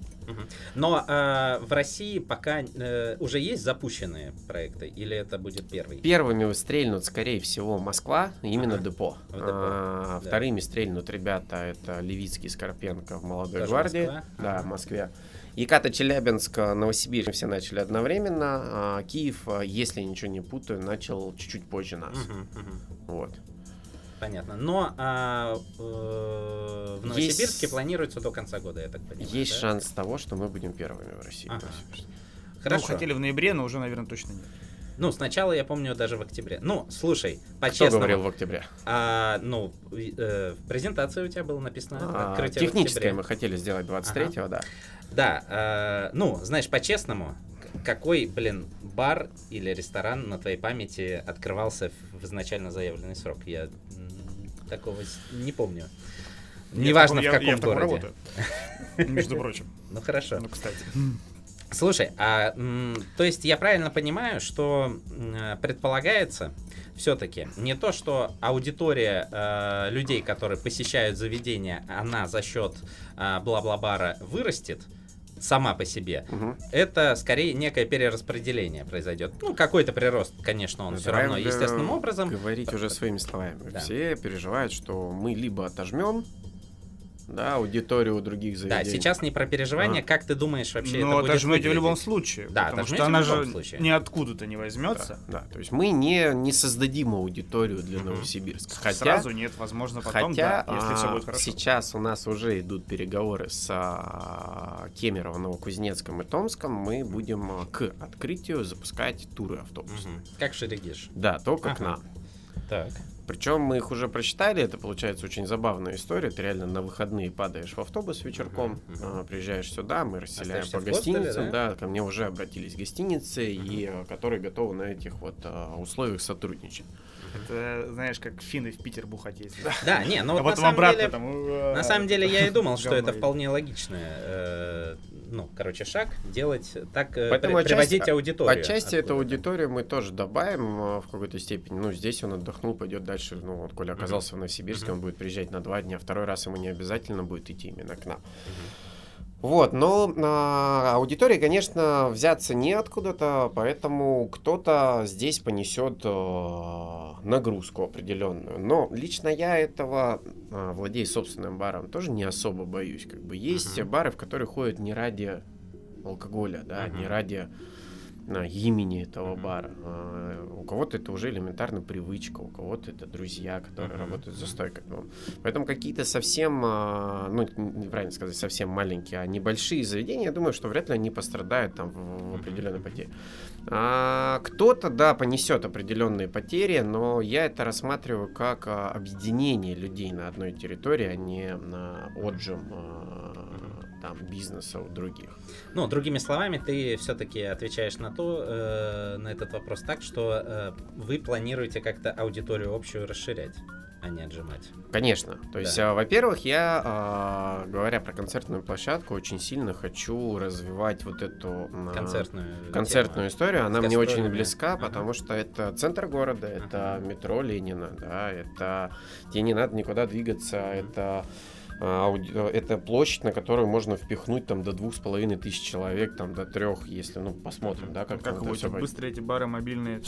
Но э, в России пока э, уже есть запущенные проекты, или это будет первый? Первыми стрельнут, скорее всего, Москва, именно Ага. депо. В депо, А, да. Вторыми стрельнут ребята, это Левицкий, Скорпенко в Молодой Тоже гвардии. Москва? Да, в Москве. Еката, Челябинск, Новосибирск все начали одновременно. а Киев, а, если ничего не путаю, начал чуть-чуть позже нас. Мгм, мгм. Вот. Понятно. Но а, э, в Есть- Новосибирске планируется до конца года, я так понимаю. Есть да? шанс того, что мы будем первыми в России. Ага. Новосибирске. Хорошо. Ну, хотели в ноябре, но уже, наверное, точно нет. Ну, сначала я помню даже в октябре. Ну, слушай, Кто по-честному. говорил в октябре? а, ну, э, в презентации у тебя было написано А, открытие техническое мы хотели сделать 23-го, да. Да, э, ну, знаешь, по-честному, какой, блин, бар или ресторан на твоей памяти открывался в изначально заявленный срок? Я такого не помню. Я Неважно в я- каком я таком городе. работаю. Между прочим. Ну хорошо. Ну, кстати. Слушай, а то есть я правильно понимаю, что предполагается все-таки не то, что аудитория э, людей, которые посещают заведения, она за счет э, бла-бла-бара вырастет, сама по себе. Мгм. Это скорее некое перераспределение произойдет. Ну, какой-то прирост, конечно, он все Давай, равно естественным образом. Говорить уже своими словами. Да. Все переживают, что мы либо отожмем да, аудиторию у других Да, заведений. сейчас не про переживание, А. как ты думаешь вообще это Ну, будет отожмете в любом выглядеть? случае. Да, потому что в она же случае. ниоткуда-то не возьмется. Да, да, то есть мы не, не создадим аудиторию для Новосибирска. Хотя, Сразу нет, возможно, потом, хотя да, если все а, будет хорошо. сейчас у нас уже идут переговоры с а, Кемерово, Новокузнецком и Томском, мы будем а, к открытию запускать туры автобусные. Как Шерегиш. Да, только к Ага. нам. Так. Причем мы их уже прочитали, это получается очень забавная история. Ты реально на выходные падаешь в автобус вечерком, а, приезжаешь сюда, мы расселяем Остаешься по в хостеле, гостиницам, да? да? ко мне уже обратились гостиницы, и а, которые готовы на этих вот а, условиях сотрудничать. Это, знаешь, как финны в Питер бухать ездят. Да, не, ну а вот на потом самом обратно деле... там... ура, На самом деле я и думал, что это вполне логичное, э, ну, короче, шаг делать так, э, Поэтому при- отчасти- привозить аудиторию. Отчасти эту аудиторию мы тоже добавим а, в какой-то степени. Ну, здесь он отдохнул, пойдет дальше. Ну, вот, Коля оказался в Новосибирске, Мгм. он будет приезжать на два дня. Второй раз ему не обязательно будет идти именно к нам. Вот, но а, аудитории, конечно, взяться неоткуда-то, поэтому кто-то здесь понесет а, нагрузку определенную. Но лично я этого, а, владея собственным баром, тоже не особо боюсь. Как бы есть Мгм. бары, в которые ходят не ради алкоголя, да, Мгм. не ради имени этого бара. А, У кого-то это уже элементарно привычка, у кого-то это друзья, которые работают за стойкой. Поэтому какие-то совсем, а, ну, неправильно сказать, совсем маленькие, а небольшие заведения, я думаю, что вряд ли они пострадают там в, в определенной потере. А, кто-то, да, понесет определенные потери, но я это рассматриваю как а, объединение людей на одной территории, а не на отжим там бизнеса у других. Ну, другими словами, ты все-таки отвечаешь на то, э, на этот вопрос так, что э, вы планируете как-то аудиторию общую расширять, а не отжимать. Конечно. То есть, Да. а, во-первых, я, а, говоря про концертную площадку, очень сильно хочу развивать вот эту Концертную. концертную тему. историю. Она мне очень близка, Ага. потому что это центр города, это метро Ленина, да, это тебе не надо никуда двигаться, это а, ауди- это площадь, на которую можно впихнуть там до двух с половиной тысяч человек, там до трех, если, ну, посмотрим, да, как, Как там это пойдет. быстро эти бары мобильные?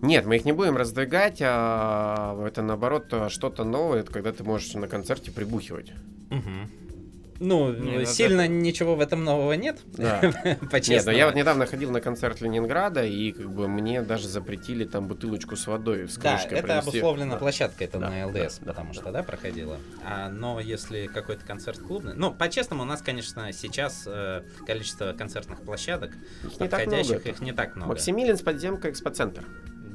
Нет, мы их не будем раздвигать, а это наоборот а, что-то новое, это когда ты можешь на концерте прибухивать. Мгм. Ну, Не, ну сильно это- ничего в этом нового нет, Да. Нет, но я вот недавно ходил на концерт Ленинграда, и как бы мне даже запретили там бутылочку с водой с Да, крышкой это принести. обусловлено Да. площадкой, это Да, на ЛДС, да, потому да, что, да, проходила. А, но если какой-то концерт клубный... Ну, по-честному, у нас, конечно, сейчас э, количество концертных площадок, Их не так много. их не так много. Максимилин с подземка экспоцентр.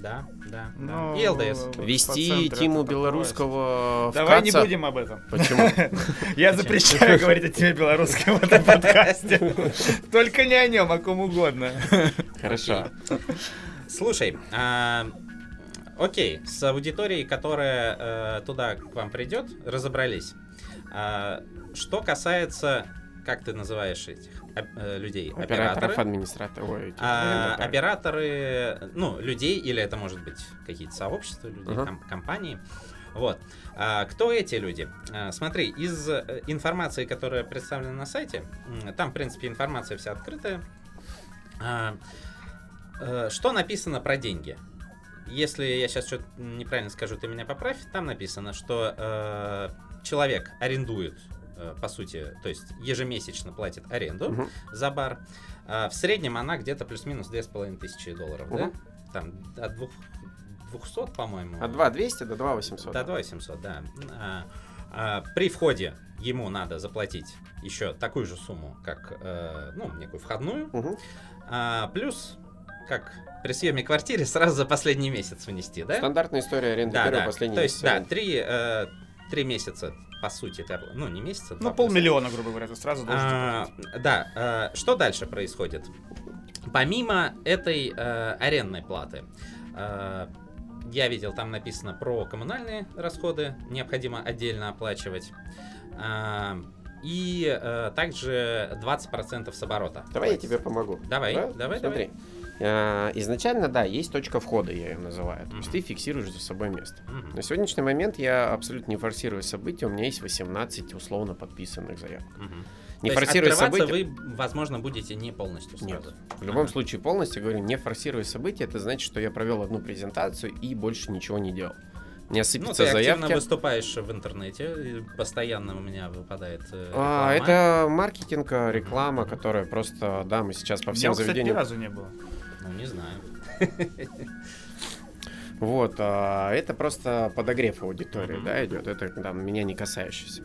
Да, да, да. Ну, И ЛДС. Вести Тиму. Белорусского в Давай не Каца- будем об этом. Почему? Я запрещаю говорить о теме белорусском в этом подкасте. Только не о нем, о ком угодно. Хорошо. Слушай, а, окей, с аудиторией, которая э, туда к вам придет, разобрались. А, что касается, как ты называешь этих э, людей? Операторов, администраторов. ой, А, операторы, ну, людей, или это может быть какие-то сообщества людей, Ага. ком- компании. Вот. А, кто эти люди? А, смотри, из э, информации, которая представлена на сайте, там, в принципе, информация вся открытая. А, э, что написано про деньги? Если я сейчас что-то неправильно скажу, ты меня поправь. Там написано, что э, человек арендует, по сути, то есть ежемесячно платит аренду Мгм. за бар. А, в среднем она где-то плюс-минус 2500 долларов, да? Мгм. Там от двух, 200, по-моему. От 2200 до 2800. До 2700, да. А, а, при входе ему надо заплатить еще такую же сумму, как, э, ну, некую входную. А, плюс, как при съеме квартиры, сразу за последний месяц внести, да? Стандартная история аренды Да, первый, да. последний То есть, месяц да, три, э, три месяца, по сути, ты опла- ну, не месяца, Ну, полмиллиона, грубо говоря, ты сразу должен а, заплатить. да, а, что дальше происходит? Помимо этой э, арендной платы, э, я видел, там написано про коммунальные расходы, необходимо отдельно оплачивать. А, и э, также 20% с оборота. Давай я тебе помогу. Давай, Да? давай, Смотри. А, Изначально, да, есть точка входа, я ее называю. То есть ты фиксируешь за собой место. На сегодняшний момент я абсолютно не форсирую события. У меня есть 18 условно подписанных заявок. Не То есть форсируя открываться события. вы, возможно, будете не полностью Нет. сразу. В любом Ага. случае, полностью говорю, не форсируя события, это значит, что я провел одну презентацию и больше ничего не делал. Не Ну, осыпятся ты активно заявки. выступаешь в интернете, постоянно у меня выпадает э, А, реклама. это маркетинг, а, реклама, которая просто, да, мы сейчас по У меня, всем кстати, ни заведениям. разу не было. Ну, не знаю. Вот, а, это просто подогрев аудитории, да, идет. Это да, меня не касающийся.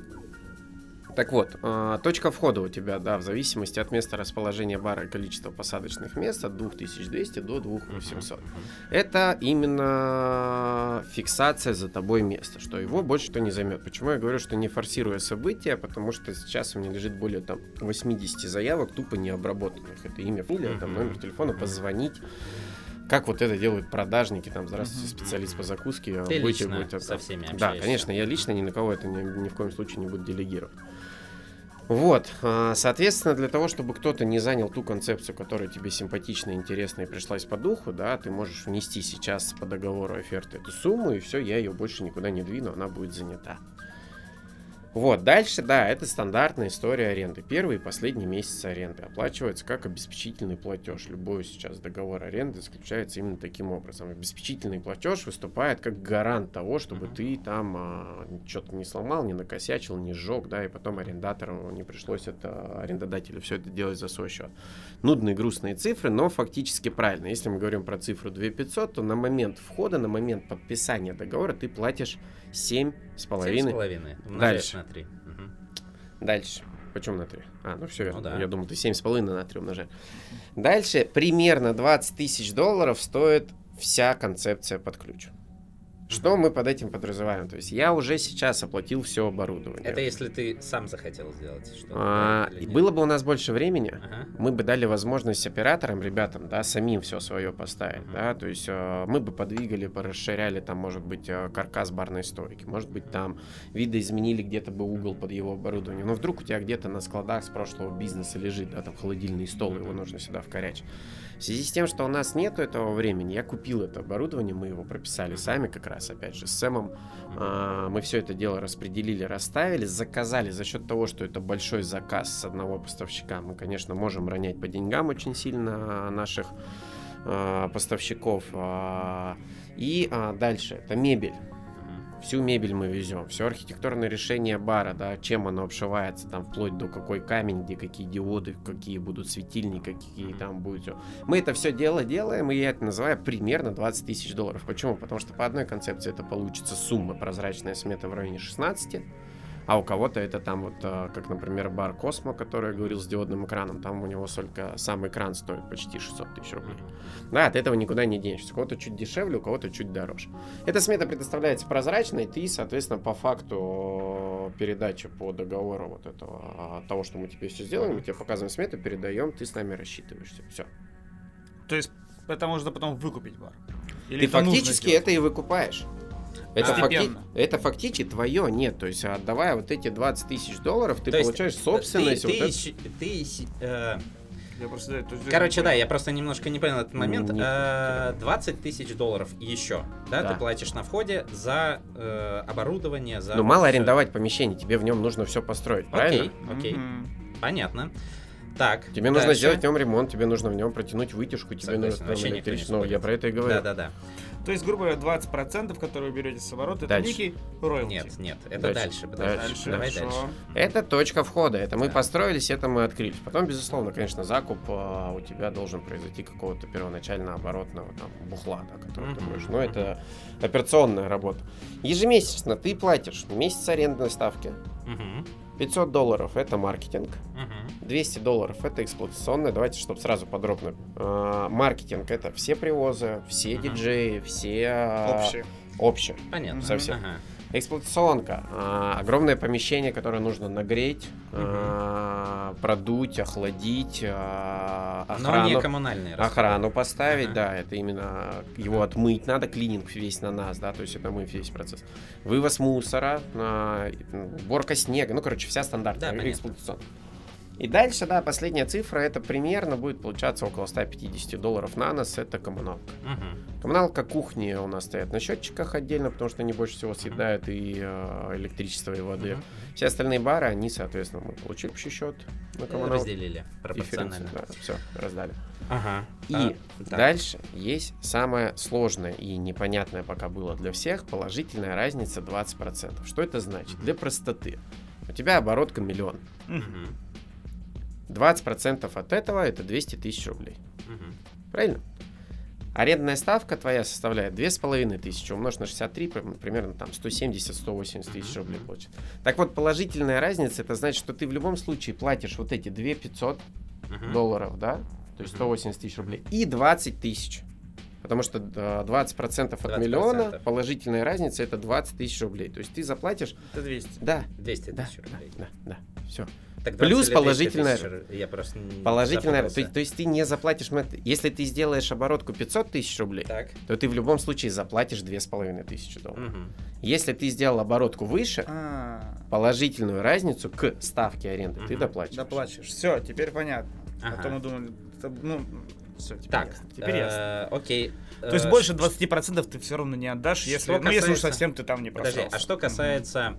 Так вот, а, точка входа у тебя, да, в зависимости от места расположения бара и количества посадочных мест от 2200 до 2800. Это именно фиксация за тобой места, что его больше кто не займет. Почему я говорю, что не форсируя события, потому что сейчас у меня лежит более там 80 заявок тупо необработанных. Это имя, фамилия, там номер телефона, позвонить. Как вот это делают продажники, там, здравствуйте, специалист по закуске. Ты будете, лично будете, со там». всеми Да, общаешься. конечно, я лично ни на кого это ни, ни в коем случае не буду делегировать. Вот, а, соответственно, для того, чтобы кто-то не занял ту концепцию, которая тебе симпатична, интересна и пришлась по духу, да, ты можешь внести сейчас по договору оферты эту сумму, и все, я ее больше никуда не двину, она будет занята. Вот, дальше, да, это стандартная история аренды. Первый и последний месяц аренды оплачивается как обеспечительный платеж. Любой сейчас договор аренды заключается именно таким образом. Обеспечительный платеж выступает как гарант того, чтобы ты там что-то не сломал, не накосячил, не сжег, да, и потом арендатору не пришлось это, арендодателю все это делать за свой счет. Нудные, грустные цифры, но фактически правильно. Если мы говорим про цифру 2500, то на момент входа, на момент подписания договора ты платишь 7,5 7,5 умножаешь Дальше. на 3. Мгм. Дальше. Почему на 3? А, ну все верно. Ну да. Я думал, ты 7,5 на 3 умножаешь. Дальше примерно 20 тысяч долларов стоит вся концепция под ключ. Что мы под этим подразумеваем? То есть я уже сейчас оплатил все оборудование. Это если ты сам захотел сделать что-то. А, и было бы у нас больше времени, Ага. мы бы дали возможность операторам, ребятам, да, самим все свое поставить, Мгм. да, то есть э, мы бы подвигали, порасширяли там, может быть, э, каркас барной стойки, может быть, там видоизменили где-то бы угол под его оборудование, но вдруг у тебя где-то на складах с прошлого бизнеса лежит, да, там холодильный стол, его нужно сюда вкорячь. В связи с тем, что у нас нету этого времени, я купил это оборудование, мы его прописали сами как раз, опять же, с Сэмом, а, мы все это дело распределили, расставили, заказали за счет того, что это большой заказ с одного поставщика. Мы, конечно, можем ронять по деньгам очень сильно наших а, поставщиков. а, И а, дальше это мебель. Всю мебель мы везем, все архитектурное решение бара, да, чем оно обшивается, там вплоть до какой камень, где какие диоды, какие будут светильники, какие там будет всё. Мы это все дело делаем, и я это называю примерно 20 тысяч долларов. Почему? Потому что по одной концепции это получится сумма, прозрачная смета в районе 16, а у кого-то это там вот, а, как, например, бар Космо, который я говорил с диодным экраном, там у него только сам экран стоит почти 600 тысяч рублей. Да, от этого никуда не денешься. У кого-то чуть дешевле, у кого-то чуть дороже. Эта смета предоставляется прозрачной, ты, соответственно, по факту передачи по договору вот этого, а, того, что мы тебе все сделаем, мы тебе показываем смету, передаем, ты с нами рассчитываешься. Все. То есть это можно потом выкупить бар. Или Ты это фактически это и выкупаешь. Это, факти- это фактически твое, нет. То есть, отдавая вот эти 20 тысяч долларов, ты То есть, получаешь э, собственность. Ты, вот ты это- ищи- ты ищи- э, Я просто, да, есть Короче, да, я просто немножко не понял этот момент. Нет, Э, 20 тысяч долларов еще, да, Да. ты платишь на входе за э, оборудование, за... Ну, мало всё. арендовать помещение, тебе в нем нужно все построить, правильно? Окей, окей, Мгм. понятно. Так, Тебе нужно дальше. сделать в нем ремонт, тебе нужно в нем протянуть вытяжку, тебе Согласен, нужно там электричество. Ну, я про это и говорю. Да-да-да. То есть, грубо говоря, 20%, которые вы берете с оборота, это Дальше. некий роялти. Нет, нет, это Дальше, дальше. подожди. дальше, Давай хорошо. дальше. Это точка входа, это мы Да. построились, это мы открылись. Потом, безусловно, конечно, закуп а, у тебя должен произойти какого-то первоначально оборотного там бухла, да, который ты Мгм, можешь. Но это операционная работа. Ежемесячно ты платишь месяц арендной ставки, Мгм, 500 долларов это маркетинг, мгм. 200 долларов это эксплуатационная. Давайте, чтобы сразу подробно. А, маркетинг это все привозы, все Ага. диджеи, все а, Общее. общее. Понятно. Совсем. Ага. Эксплуатационка. А, огромное помещение, которое нужно нагреть, а, продуть, охладить, а, Но не охрану, коммунальные расходы. охрану поставить, Ага. да, это именно его отмыть надо, клининг весь на нас, да, то есть это мы весь процесс. Вывоз мусора, а, уборка снега, ну, короче, вся стандартная Да, понятно. И дальше, да, последняя цифра, это примерно будет получаться около 150 долларов на нос, это коммуналка. Мгм. Коммуналка кухни у нас стоят на счетчиках отдельно, потому что они больше всего съедают и э, электричество, и воды. Мгм. Все остальные бары, они, соответственно, мы получили общий счет на Э, коммуналку. Разделили пропорционально. Да, все, раздали. Ага. И А, так. дальше есть самое сложное и непонятное пока было для всех, положительная разница 20%. Что это значит? Для простоты. У тебя оборотка миллион. Мгм. 20% от этого это 200 тысяч рублей. Мгм. Правильно? Арендная ставка твоя составляет 2500 умножить на 63, прим- примерно там 170-180 тысяч рублей получится. Так вот, положительная разница, это значит, что ты в любом случае платишь вот эти 2500 Мгм. долларов, да? То есть 180 тысяч рублей. И 20 тысяч. Потому что э, 20% от 20%. миллиона, положительная разница это 20 тысяч рублей. То есть ты заплатишь, Это 200. да, 200 да, тысяч да, рублей. да, да, все. Так Плюс 20 или 200 положительная- тысяч? Я просто не Положительная, то, то есть ты не заплатишь, если ты сделаешь оборотку 500 тысяч рублей, Так. то ты в любом случае заплатишь 2500 долларов. Мгм. Если ты сделал оборотку выше, А, положительную разницу к ставке аренды ты Мгм. доплачиваешь. доплачиваешь. Все, теперь понятно. Ага. А то мы думали, ну, все, теперь Так, ясно. Теперь ясно. э, окей. То есть Э, больше ш- 20% ты все равно не отдашь, если, ну, если уж совсем ты там не Подожди, прошелся. а что касается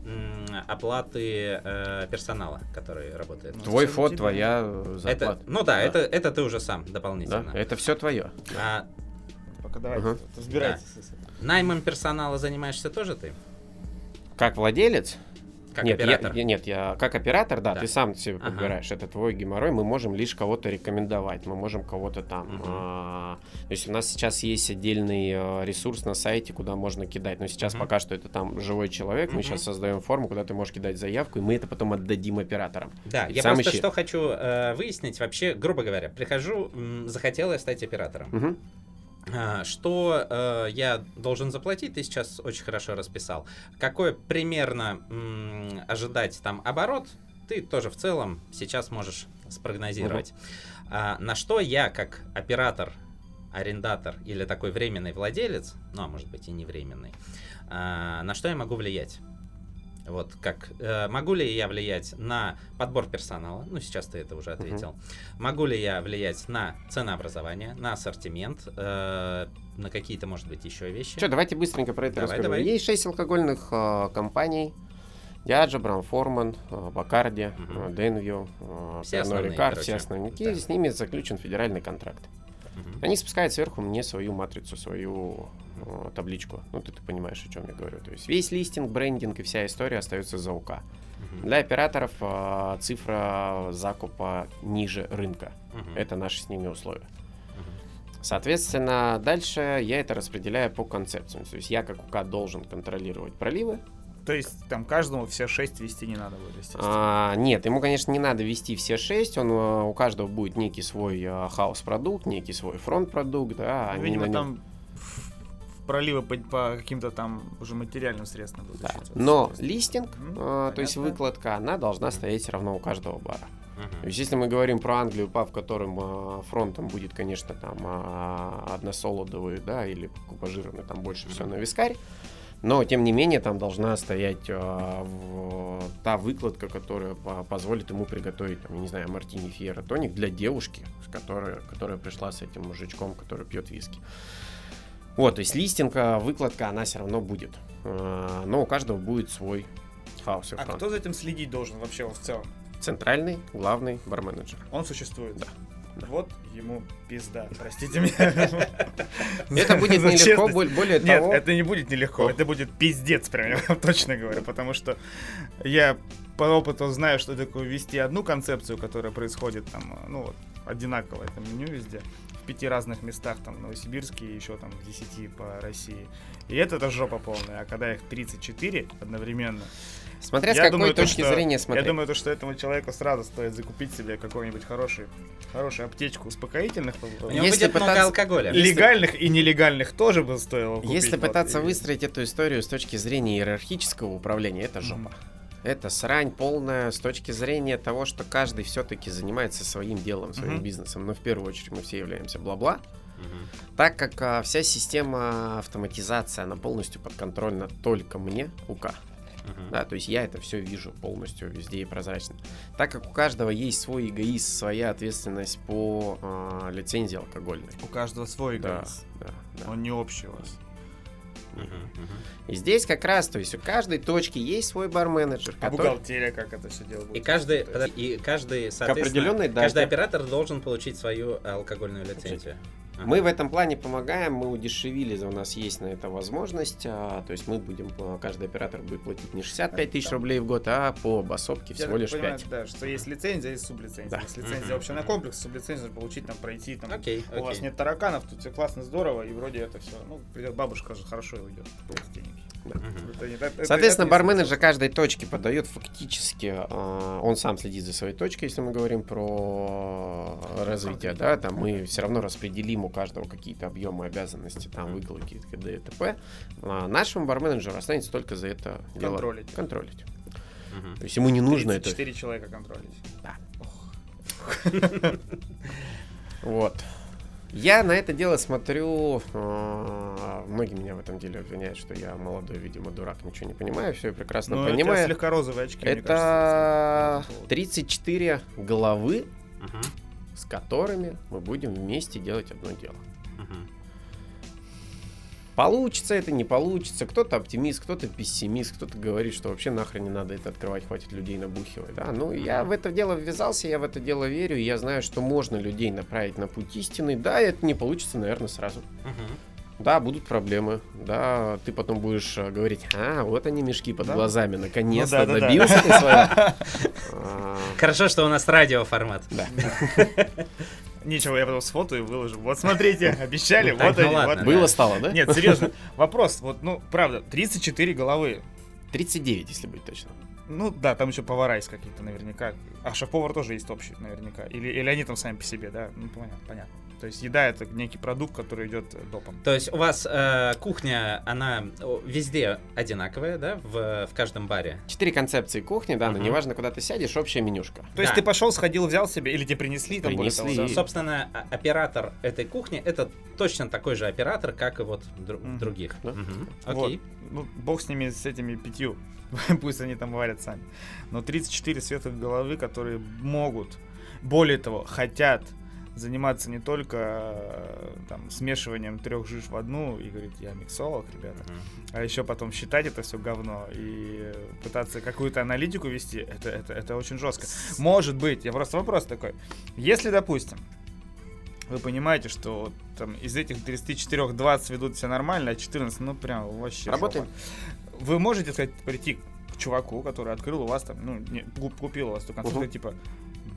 оплаты э, персонала, который работает? Ну, Твой фот, твоя это, зарплата. ну да, Это, это ты уже сам Да, дополнительно. это все твое. А Пока давайте, Ага. разбирайтесь. наймом персонала занимаешься тоже ты? Как владелец? Как нет, оператор? Я, нет, я как оператор, да, Да. ты сам себе Ага. подбираешь. Это твой геморрой. Мы можем лишь кого-то рекомендовать. Мы можем кого-то там. Мгм. а, то есть у нас сейчас есть отдельный а, ресурс на сайте, куда можно кидать. Но сейчас Мгм. пока что это там живой человек. Мы Мгм. сейчас создаем форму, куда ты можешь кидать заявку, и мы это потом отдадим операторам. Да, И я сам просто ищи. что хочу э, выяснить вообще, грубо говоря, прихожу, захотела я стать оператором. Мгм. А, Что э, я должен заплатить, ты сейчас очень хорошо расписал. Какой примерно м, ожидать там оборот, ты тоже в целом сейчас можешь спрогнозировать. А, на что я, как оператор, арендатор или такой временный владелец, ну а может быть и не временный, а, на что я могу влиять? Вот как э, могу ли я влиять на подбор персонала? Ну сейчас ты это уже ответил. Могу ли я влиять на ценообразование, на ассортимент, э, на какие-то, может быть, еще вещи? Что, давайте быстренько про это Давай, расскажу. давай. Есть шесть алкогольных а, компаний. Диаджо, Брамформан, а, Бакарди, Денвью, Все основные, Ricard, короче. все основники. Да. С ними заключен федеральный контракт. Мгм. Они спускают сверху мне свою матрицу, свою э, табличку. Ну, ты, ты понимаешь, о чем я говорю. То есть весь листинг, брендинг и вся история остается за УК. Мгм. Для операторов э, цифра закупа ниже рынка. Мгм. Это наши с ними условия. Соответственно, дальше я это распределяю по концепциям. То есть я как УК должен контролировать проливы. То есть там каждому все шесть вести не надо будет, естественно. А, нет, ему, конечно, не надо вести все шесть. Он, э, у каждого будет некий свой э, хаус-продукт, некий свой фронт-продукт. Да, Ну, они Видимо, на нем- там проливы по, по каким-то там уже материальным средствам будут Да. Но листинг, Мгм, э, то есть выкладка, она должна стоять все равно у каждого бара. Мгм. То есть если мы говорим про Англию, паб, в котором э, фронтом будет, конечно, там э, односолодовый, да, или купажированный, там больше всего на вискарь, но тем не менее там должна стоять э, в- та выкладка, которая по- позволит ему приготовить, там, я не знаю, мартини фьера тоник для девушки, с которой, которая пришла с этим мужичком, который пьет виски. Вот, то есть листинг, э, выкладка, она все равно будет. Э, Но у каждого будет свой хаус и А кто за этим следить должен вообще в целом? Центральный, главный барменеджер. Он существует. Да. Вот ему пизда, простите меня. Это будет нелегко, более Нет, того... это не будет нелегко, это будет пиздец, прям я вам точно говорю, потому что я по опыту знаю, что такое вести одну концепцию, которая происходит там, ну вот, одинаково это меню везде, в пяти разных местах, там, в Новосибирске и еще там в десяти по России. И это, это жопа полная, а когда их 34 одновременно, Смотря с я какой думаю, то, точки что- зрения я смотреть. думаю, то, что этому человеку сразу стоит закупить себе какой-нибудь хороший, хорошую аптечку успокоительных, У него Если будет много пытаться- алкоголя. легальных и нелегальных тоже бы стоило купить. Если вот, пытаться и- выстроить эту историю с точки зрения иерархического управления, это жопа. Это срань полная с точки зрения того, что каждый все-таки занимается своим делом, своим Мгм. бизнесом. Но в первую очередь мы все являемся бла-бла. Мгм. Так как а, вся система автоматизации, она полностью подконтрольна только мне, УК. Мгм. Да, то есть я это все вижу полностью везде и прозрачно. Так как у каждого есть свой эгоист, своя ответственность по а, лицензии алкогольной. У каждого свой Да, эгоист. да, да. Он не общий у вас. И здесь как раз, то есть у каждой точки есть свой бар-менеджер, А который... бухгалтерия, как это все дело будет? И каждый, и каждый, соответственно, дате. каждый оператор должен получить свою алкогольную лицензию. Ага. Мы в этом плане помогаем, мы удешевили, у нас есть на это возможность, а, то есть мы будем, а, каждый оператор будет платить не 65 тысяч рублей в год, а по басовке всего лишь понимаю, 5. Да, что есть лицензия, есть сублицензия. Да. Если лицензия вообще на комплекс, сублицензию получить, там, пройти, там, Окей, у вас окей. нет тараканов, тут все классно, здорово, и вроде это все. Ну, придет бабушка же хорошо и уйдет. Просто Соответственно, барменеджер каждой точки подает фактически, а, он сам следит за своей точкой, если мы говорим про развитие, да, там мы все равно распределим у каждого какие-то объемы обязанности, там выколки, т.д. и т.п. А нашему барменеджеру останется только за это дело Контролить. контролить. То есть ему не нужно это. 34 человека контролить. Вот. Я на это дело смотрю, а, многие меня в этом деле обвиняют, что я молодой, видимо, дурак, ничего не понимаю, все прекрасно Ну, у тебя понимаю. слегка розовые очки, мне Это кажется, по этому поводу. 34 головы, Мгм. с которыми мы будем вместе делать одно дело. Получится это, не получится. Кто-то оптимист, кто-то пессимист, кто-то говорит, что вообще нахрен не надо это открывать, хватит людей набухивать. Да? Ну, я в это дело ввязался, я в это дело верю, и я знаю, что можно людей направить на путь истины. Да, это не получится, наверное, сразу. Да, будут проблемы. Да, ты потом будешь э, говорить, а, вот они мешки под Да. глазами, наконец-то Ну да, да, да. добился ты своего. А, Хорошо, что у нас радиоформат. Да. Ничего, я потом сфотою и выложу. Вот смотрите, обещали, Ну вот ну они. вот. Было стало, да? Нет, серьезно, вопрос, вот, ну, правда, 34 головы. 39, если быть точно. Ну да, там еще повара есть какие-то наверняка. А шеф-повар тоже есть общий наверняка. Или, или они там сами по себе, да? Ну, понятно, понятно. То есть еда это некий продукт, который идет э, допом. То есть у вас э, кухня, она везде одинаковая, да, в, в каждом баре? Четыре концепции кухни, да, но Мгм. неважно, куда ты сядешь, общая менюшка. То есть Да. ты пошел, сходил, взял себе, или тебе принесли, там, более того, Принесли. да? Собственно, оператор этой кухни это точно такой же оператор, как и вот дру- Мгм. других. Да. Вот. Окей. Ну, бог с ними, с этими пятью. Пусть они там варят сами. Но 34 светлых головы, которые могут, более того, хотят заниматься не только э, там, смешиванием трех жиж в одну и говорит, я миксолог, ребята, Мгм. а еще потом считать это все говно и пытаться какую-то аналитику вести, это, это, это очень жестко. Может быть, я просто вопрос такой. Если, допустим, вы понимаете, что вот там из этих 34 20 ведут себя нормально, а 14, ну прям вообще Работаем. жопа. Вы можете, сказать, прийти к чуваку, который открыл у вас там, ну, не, куп- купил у вас эту концепцию, Мгм. типа,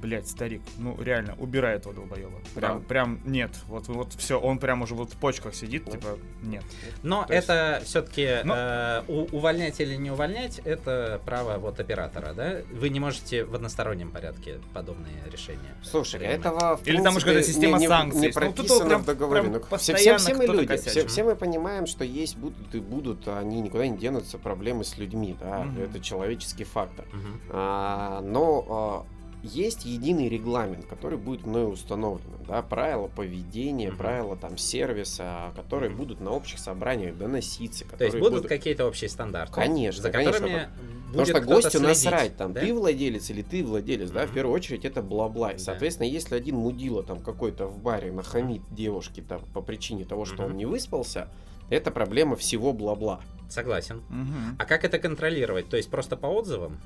блять, старик, ну реально, убирай этого долбоеба. Прям, Да. прям нет. Вот, вот все, он прям уже вот в почках сидит, Да. типа, нет. Но То есть- это все-таки Ну- увольнять или не увольнять, это право вот оператора, да? Вы не можете в одностороннем порядке подобные решения. Слушай, принимать. этого в Или там уж какая-то система не, не- санкций не есть. Ну, прописано прям- в договоре. прям Ну, все, все, постоянно все мы люди, все, все мы понимаем, что есть будут и будут, они никуда не денутся проблемы с людьми, да, Мгм. это человеческий фактор. Мгм. А, но а, есть единый регламент, который будет мною установлен, да, правила поведения, Мгм. правила там сервиса, которые Мгм. будут на общих собраниях доноситься, То которые есть будут будут какие-то общие стандарты, Конечно, за конечно, которыми Потому что гостю следить, насрать, там, да? ты владелец или ты владелец, да, в первую очередь это бла-бла. И, Да. соответственно, если один мудила там какой-то в баре нахамит девушке там по причине того, что Мгм. он не выспался, это проблема всего бла-бла. Согласен. Мгм. А как это контролировать? То есть просто по отзывам?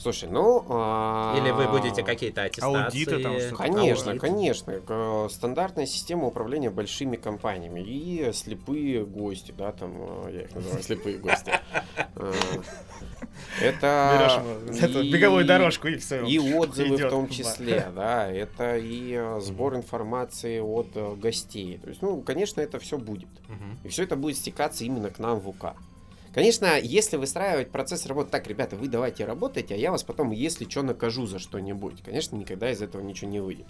Слушай, ну... а, Или вы будете какие-то аттестации? Аудиты там что-то Конечно, Аудит. конечно. Стандартная система управления большими компаниями и слепые гости, да, там, э, я их называю слепые гости. Э, Это... Беговую дорожку и все. И отзывы в том числе, да, это и э, сбор информации от гостей. То есть, ну, конечно, это все будет. И все это будет стекаться именно к нам в УК. Конечно, если выстраивать процесс работы так, ребята, вы давайте работайте, а я вас потом, если что, накажу за что-нибудь. Конечно, никогда из этого ничего не выйдет.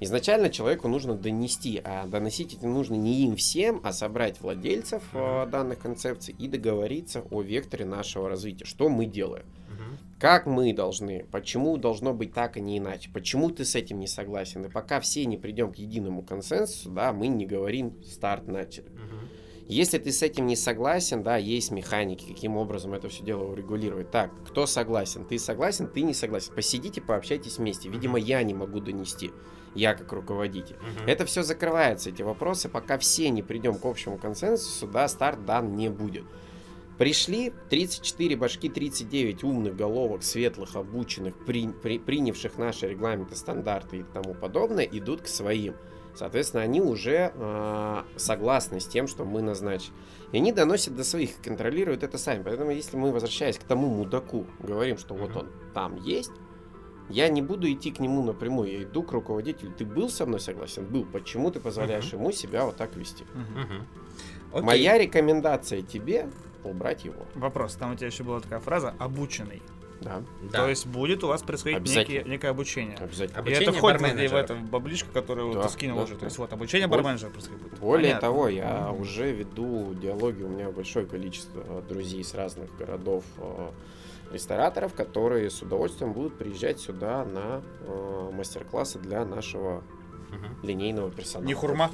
Изначально человеку нужно донести, а доносить это нужно не им всем, а собрать владельцев э, данных концепций и договориться о векторе нашего развития, что мы делаем. Мгм. Как мы должны, почему должно быть так, а не иначе, почему ты с этим не согласен. И пока все не придем к единому консенсусу, да, мы не говорим старт начали. Мгм. Если ты с этим не согласен, да, есть механики, каким образом это все дело урегулировать. Так, кто согласен? Ты согласен, ты не согласен. Посидите, пообщайтесь вместе. Видимо, я не могу донести. Я как руководитель. Мгм. Это все закрывается, эти вопросы, пока все не придем к общему консенсусу, да, старт дан не будет. Пришли 34 башки, 39 умных головок, светлых, обученных, при- при- принявших наши регламенты, стандарты и тому подобное, идут к своим. Соответственно, они уже э, согласны с тем, что мы назначим. И они доносят до своих, контролируют это сами. Поэтому, если мы, возвращаясь к тому мудаку, говорим, что вот он там есть, я не буду идти к нему напрямую. Я иду к руководителю. Ты был со мной согласен? Был. Почему ты позволяешь ему себя вот так вести? Окей. Моя рекомендация тебе убрать его. Вопрос, там у тебя еще была такая фраза «обученный». Да, Да. То есть будет у вас происходить некие- некое обучение. обязательно. И Обучение это входит в- эту баблишку, которую Да, ты скинул да, уже. То да. есть вот обучение Более- барменджера происходит. будет. Более Понятно. того, я Мгм. уже веду диалоги, у меня большое количество э, друзей с разных городов, э, рестораторов, которые с удовольствием будут приезжать сюда на э, мастер-классы для нашего Мгм. линейного персонала. Не хурма.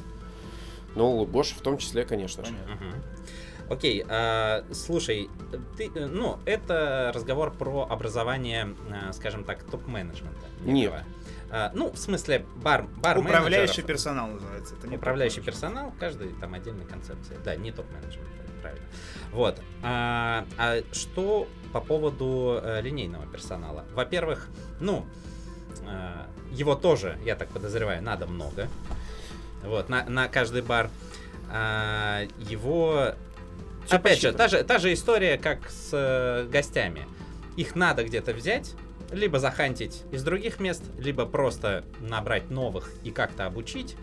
Ну, Бош в том числе, конечно же. Понятно. Окей, а, слушай, ты, э, ну, это разговор про образование, а, скажем так, топ-менеджмента. Нет. А, ну, в смысле, бар, бар Управляющий персонал называется. Это не Управляющий персонал, каждый там отдельная концепция. Да, не топ-менеджмент, правильно. Вот. А, а что по поводу э, линейного персонала? Во-первых, ну, э, его тоже, я так подозреваю, надо много. Вот, на, на каждый бар. А, его... Опять же, та же, та же история, как с э, гостями. Их надо где-то взять, либо захантить из других мест, либо просто набрать новых и как-то обучить.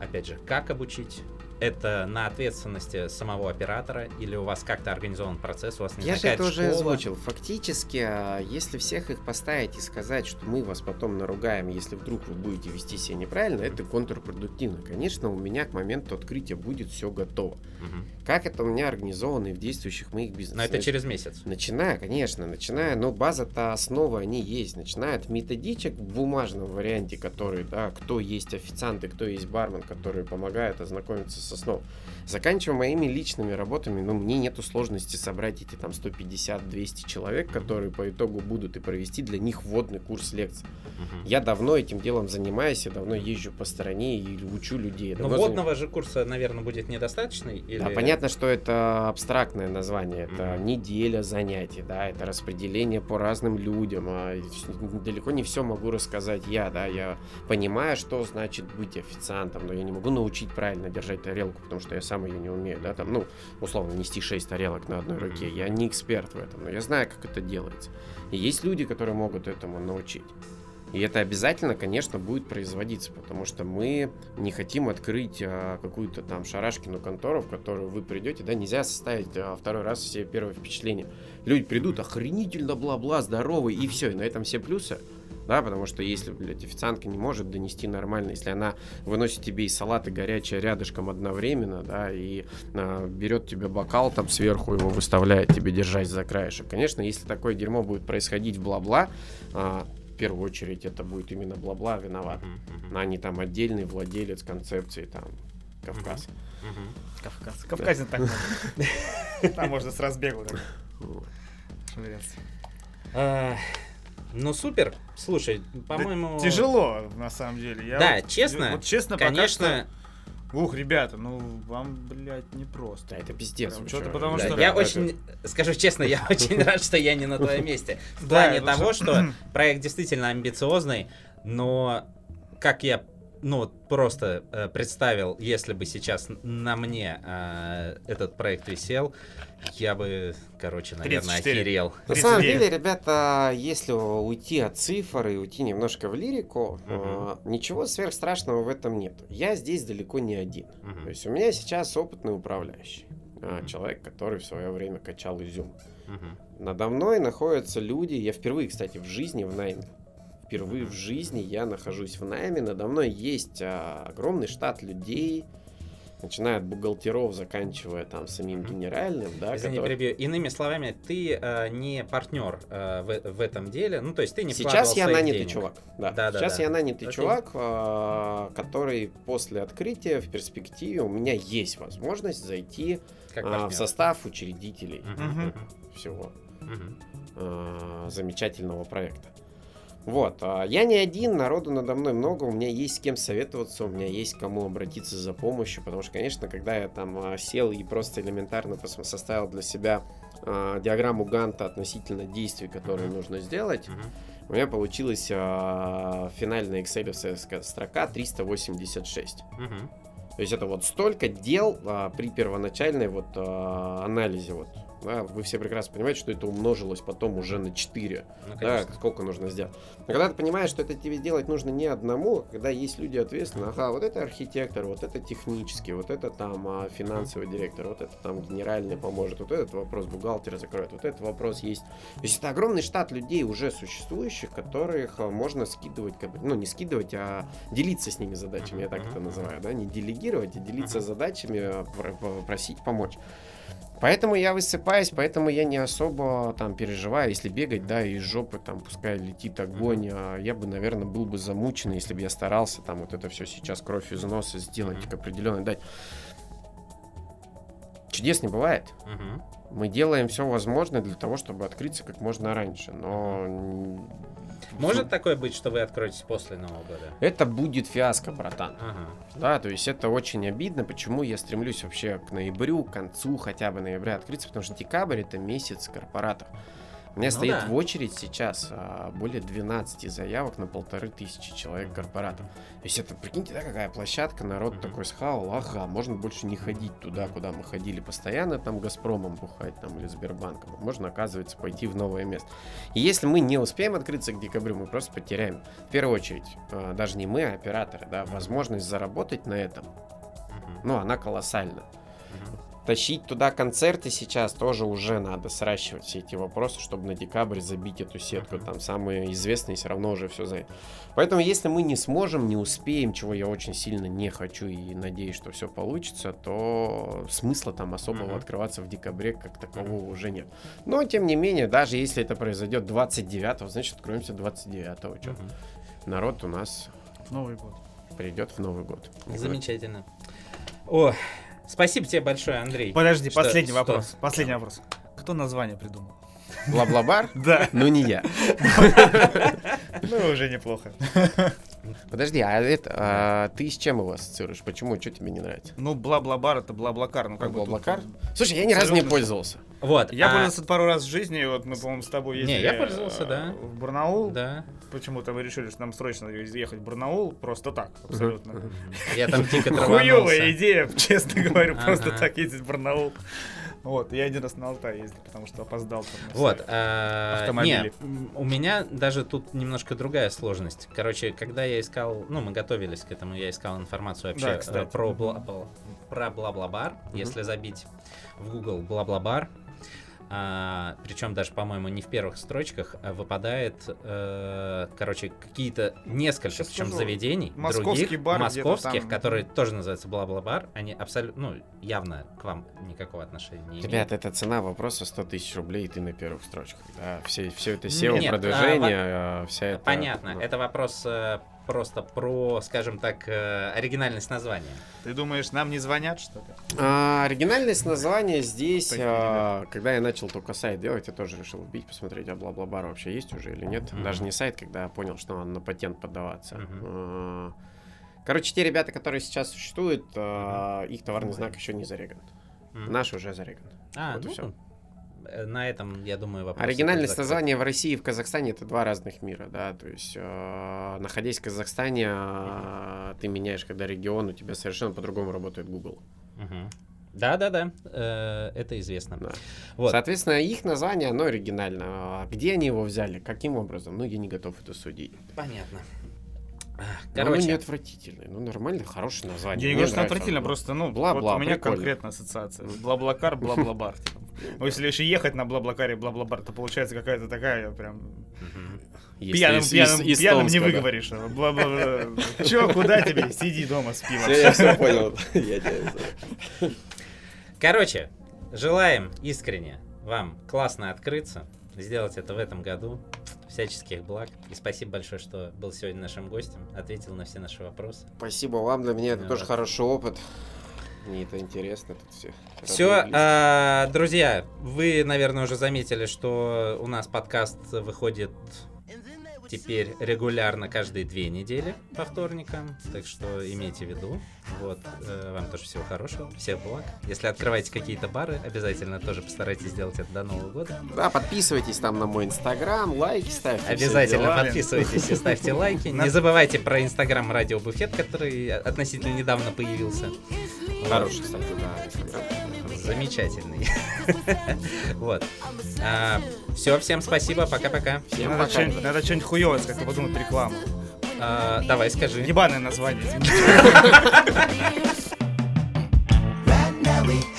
Опять же, как обучить? Это на ответственности самого оператора или у вас как-то организован процесс, у вас не Я же это какая-то уже школа? озвучил. Фактически, а, если всех их поставить и сказать, что мы вас потом наругаем, если вдруг вы будете вести себя неправильно, это контрпродуктивно. Конечно, у меня к моменту открытия будет все готово. Мгм. Как это у меня организовано и в действующих моих бизнесах? Но это через месяц. Начиная, конечно, начиная, но база-то основа они есть. Начиная от методичек в бумажном варианте, который, да, кто есть официанты, кто есть бармен, который помогает ознакомиться с основой. Заканчивая моими личными работами, ну, мне нету сложности собрать эти там 150-200 человек, которые по итогу будут и провести для них вводный курс лекций. Я давно этим делом занимаюсь, я давно езжу по стране и учу людей. Но Давно заним- вводного же курса, наверное, будет недостаточный? Или... Да, понятно, что это абстрактное название, это Мгм. неделя занятий, да, это распределение по разным людям, а далеко не все могу рассказать я, да, я понимаю, что значит быть официантом, но я не могу научить правильно держать тарелку, потому что я сам ее не умею, да, там, ну, условно, нести 6 тарелок на одной руке, я не эксперт в этом, но я знаю, как это делается. И есть люди, которые могут этому научить. И это обязательно, конечно, будет производиться, потому что мы не хотим открыть а, какую-то там шарашкину контору, в которую вы придете, да, нельзя составить а, второй раз все первые впечатления. Люди придут охренительно, бла-бла, здоровый, и все, и на этом все плюсы. Да, потому что если, блядь, официантка не может донести нормально, если она выносит тебе и салат, и горячее рядышком одновременно, да, и а, берет тебе бокал там сверху, его выставляет тебе держать за краешек. Конечно, если такое дерьмо будет происходить в бла-бла, а, в первую очередь это будет именно бла-бла виноват. Мгм, А не там отдельный владелец концепции там Кавказ. мгм. Кавказ. Кавказин так. Там можно с разбегу. А, Ну, супер. Слушай, Да по-моему... Тяжело, на самом деле. Я Да, вот- честно, Вот честно, Конечно, что- Ух, ребята, ну вам, блядь, Да, непросто. это пиздец. Прям чё, потому Да, что- я это- очень, скажу честно, я очень рад, что я не на твоем месте. В Да, плане потому того, что проект действительно амбициозный, но как я ну, вот просто э, представил, если бы сейчас на мне э, этот проект висел, я бы, короче, наверное, 34. охерел. На самом 39. деле, ребята, если уйти от цифр и уйти немножко в лирику, Мгм. э, ничего сверхстрашного в этом нет. Я здесь далеко не один. Мгм. То есть у меня сейчас опытный управляющий. Мгм. Человек, который в свое время качал изюм. Мгм. Надо мной находятся люди, я впервые, кстати, в жизни в найме. Впервые в жизни я нахожусь в найме, надо мной есть а, огромный штат людей, начиная от бухгалтеров, заканчивая там самим генеральным, да, Извини, который- перебью. Иными словами, ты э, не партнер э, в, в этом деле. Ну, то есть ты не Сейчас я нанятый денег. чувак. Да. Да, да, Сейчас да. я нанятый Окей. чувак, а, который после открытия в перспективе у меня есть возможность зайти а, партнер. в состав учредителей мгм, всего а, замечательного проекта. Вот, а, я не один, народу надо мной много, у меня есть с кем советоваться, у меня есть к кому обратиться за помощью, потому что, конечно, когда я там а, сел и просто элементарно составил для себя а, диаграмму Ганта относительно действий, которые Мгм. нужно сделать, Мгм. у меня получилась финальная excel строка 386. Мгм. То есть это вот столько дел а, при первоначальной вот а, анализе вот. Да, вы все прекрасно понимаете, что это умножилось потом уже на 4. Ну, Да, сколько нужно сделать. Но когда ты понимаешь, что это тебе делать нужно не одному, когда есть люди ответственные, ага, вот это архитектор, вот это технический, вот это там а, финансовый директор, вот это там генеральный поможет, вот этот вопрос бухгалтера закроет, вот этот вопрос есть. То есть это огромный штат людей уже существующих, которых а, можно скидывать, ну не скидывать, а делиться с ними задачами, я так это называю, да, не делегировать, а делиться задачами, а, про- про- просить помочь. Поэтому я высыпаюсь, поэтому я не особо там переживаю, если бегать, да, из жопы там пускай летит огонь, а я бы, наверное, был бы замучен, если бы я старался там вот это все сейчас кровь из носа сделать Мгм. к определенной дать. Чудес не бывает. Мы делаем все возможное для того, чтобы открыться как можно раньше, но Может такое быть, что вы откроетесь после Нового года? это будет фиаско, братан. Ага. Да, то есть это очень обидно. Почему я стремлюсь вообще к ноябрю, к концу хотя бы ноября открыться, потому что декабрь это месяц корпоратов. У меня Ну стоит да. в очередь сейчас а, более 12 заявок на полторы тысячи человек корпоратов. То есть это, прикиньте, да, какая площадка, народ Мгм. такой схавал, ага, можно больше не ходить туда, куда мы ходили постоянно, там Газпромом бухать там или Сбербанком. Можно, оказывается, пойти в новое место. И если мы не успеем открыться к декабрю, мы просто потеряем, в первую очередь, а, даже не мы, а операторы, да, возможность заработать на этом ну, она колоссальна. Мгм. Тащить туда концерты сейчас тоже уже надо сращивать все эти вопросы, чтобы на декабрь забить эту сетку. Там самые известные все равно уже все занято. Поэтому, если мы не сможем, не успеем, чего я очень сильно не хочу и надеюсь, что все получится, то смысла там особого Мгм. открываться в декабре как такового уже нет. Но, тем не менее, даже если это произойдет 29 значит, откроемся 29 Чё? Мгм. Народ у нас Новый год. придет в Новый год. Замечательно. О, спасибо тебе большое, Андрей. Подожди, Что- последний что? вопрос. Последний вопрос. Кто название придумал? Бла-бла-бар? Да. Ну, не я. Ну, уже неплохо. Подожди, а это а, ты с чем его ассоциируешь? Почему? Что тебе не нравится? Ну, бла-бла-бар это бла-блакар. Ну, Как Блаблакар? Слушай, я ни разу не пользовался. Вот. Я а, пользовался пару раз в жизни, вот мы, по-моему, с тобой Не, ездили. я пользовался, э, да. В Барнаул. Да. Почему-то мы решили, что нам срочно ехать в Барнаул, просто так, абсолютно. Я там дико Хуёвая идея, честно говорю, просто так ездить в Барнаул. Вот, я один раз на Алтай ездил, потому что опоздал. там Вот, а, Автомобили. не, у меня даже тут немножко другая сложность. Короче, когда я искал, ну, мы готовились к этому, я искал информацию вообще Да, э, про бла-бла-бар. Если забить в Google бла-бла-бар, причем даже, по-моему, не в первых строчках, а выпадает, э, короче, какие-то несколько Щас причем скажу. заведений Московский других, бар московских, там. которые тоже называются бла-бла-бар, они абсолютно, ну, явно к вам никакого отношения не имеют. Ребят, это цена вопроса 100 тысяч рублей, и ты на первых строчках. Да, все, все это SEO, Нет, продвижение, а, вся это... Понятно, ну, это вопрос э, просто про, скажем так, э, оригинальность названия. Ты думаешь, нам не звонят, что ли? А, оригинальность названия здесь, а, когда я начал только сайт делать, я тоже решил вбить, посмотреть, а бла-бла-бар вообще есть уже или нет. Мгм. Даже не сайт, когда я понял, что надо на патент поддаваться. А, Короче, те ребята, которые сейчас существуют, а, их товарный знак еще не зареган. М. Наш уже зареган. А, вот и ну, всё. э, Э, на этом, я думаю, вопрос. Оригинальность названия в России и в Казахстане это два разных мира, да, то есть э, находясь в Казахстане, э, ты меняешь, когда регион, у тебя совершенно по-другому работает Google. Угу. Да, да, да, э, это известно. Да. Вот. Соответственно, их название, оно оригинально. А где они его взяли, каким образом? Ну, я не готов это судить. Понятно. Ну, короче. Ну не отвратительное, ну нормально, хорошее название. Я не говорю, что отвратительно, просто, ну, бла -бла, вот у меня прикольно. конкретная ассоциация. Бла-бла-кар, бла-бла-бар. Ну, если еще ехать на бла-бла-каре, бла-бла-бар, то получается какая-то такая прям... Пьяным, пьяным, пьяным не выговоришь. Бла -бла -бла. Че, куда тебе? Сиди дома с пивом. Все, я все понял. Я Короче, желаем искренне вам классно открыться, сделать это в этом году. Всяческих благ. И спасибо большое, что был сегодня нашим гостем, ответил на все наши вопросы. Спасибо вам, для меня это ну тоже хороший опыт. Мне это интересно тут все. Все, э, друзья, вы, наверное, уже заметили, что у нас подкаст выходит теперь регулярно каждые две недели по вторникам, так что имейте в виду. Вот, э, вам тоже всего хорошего, всех благ. Если открываете какие-то бары, обязательно тоже постарайтесь сделать это до Нового года. Да, подписывайтесь там на мой инстаграм, лайки ставьте. Обязательно подписывайтесь и ставьте лайки. Не забывайте про инстаграм Радио Буфет, который э, относительно недавно появился. Хороший, кстати, да, инстаграм замечательный. Вот. А, Все, всем спасибо, пока-пока. Надо что-нибудь хуёвое, как-то подумать а рекламу. А, давай, скажи. Ебаное название.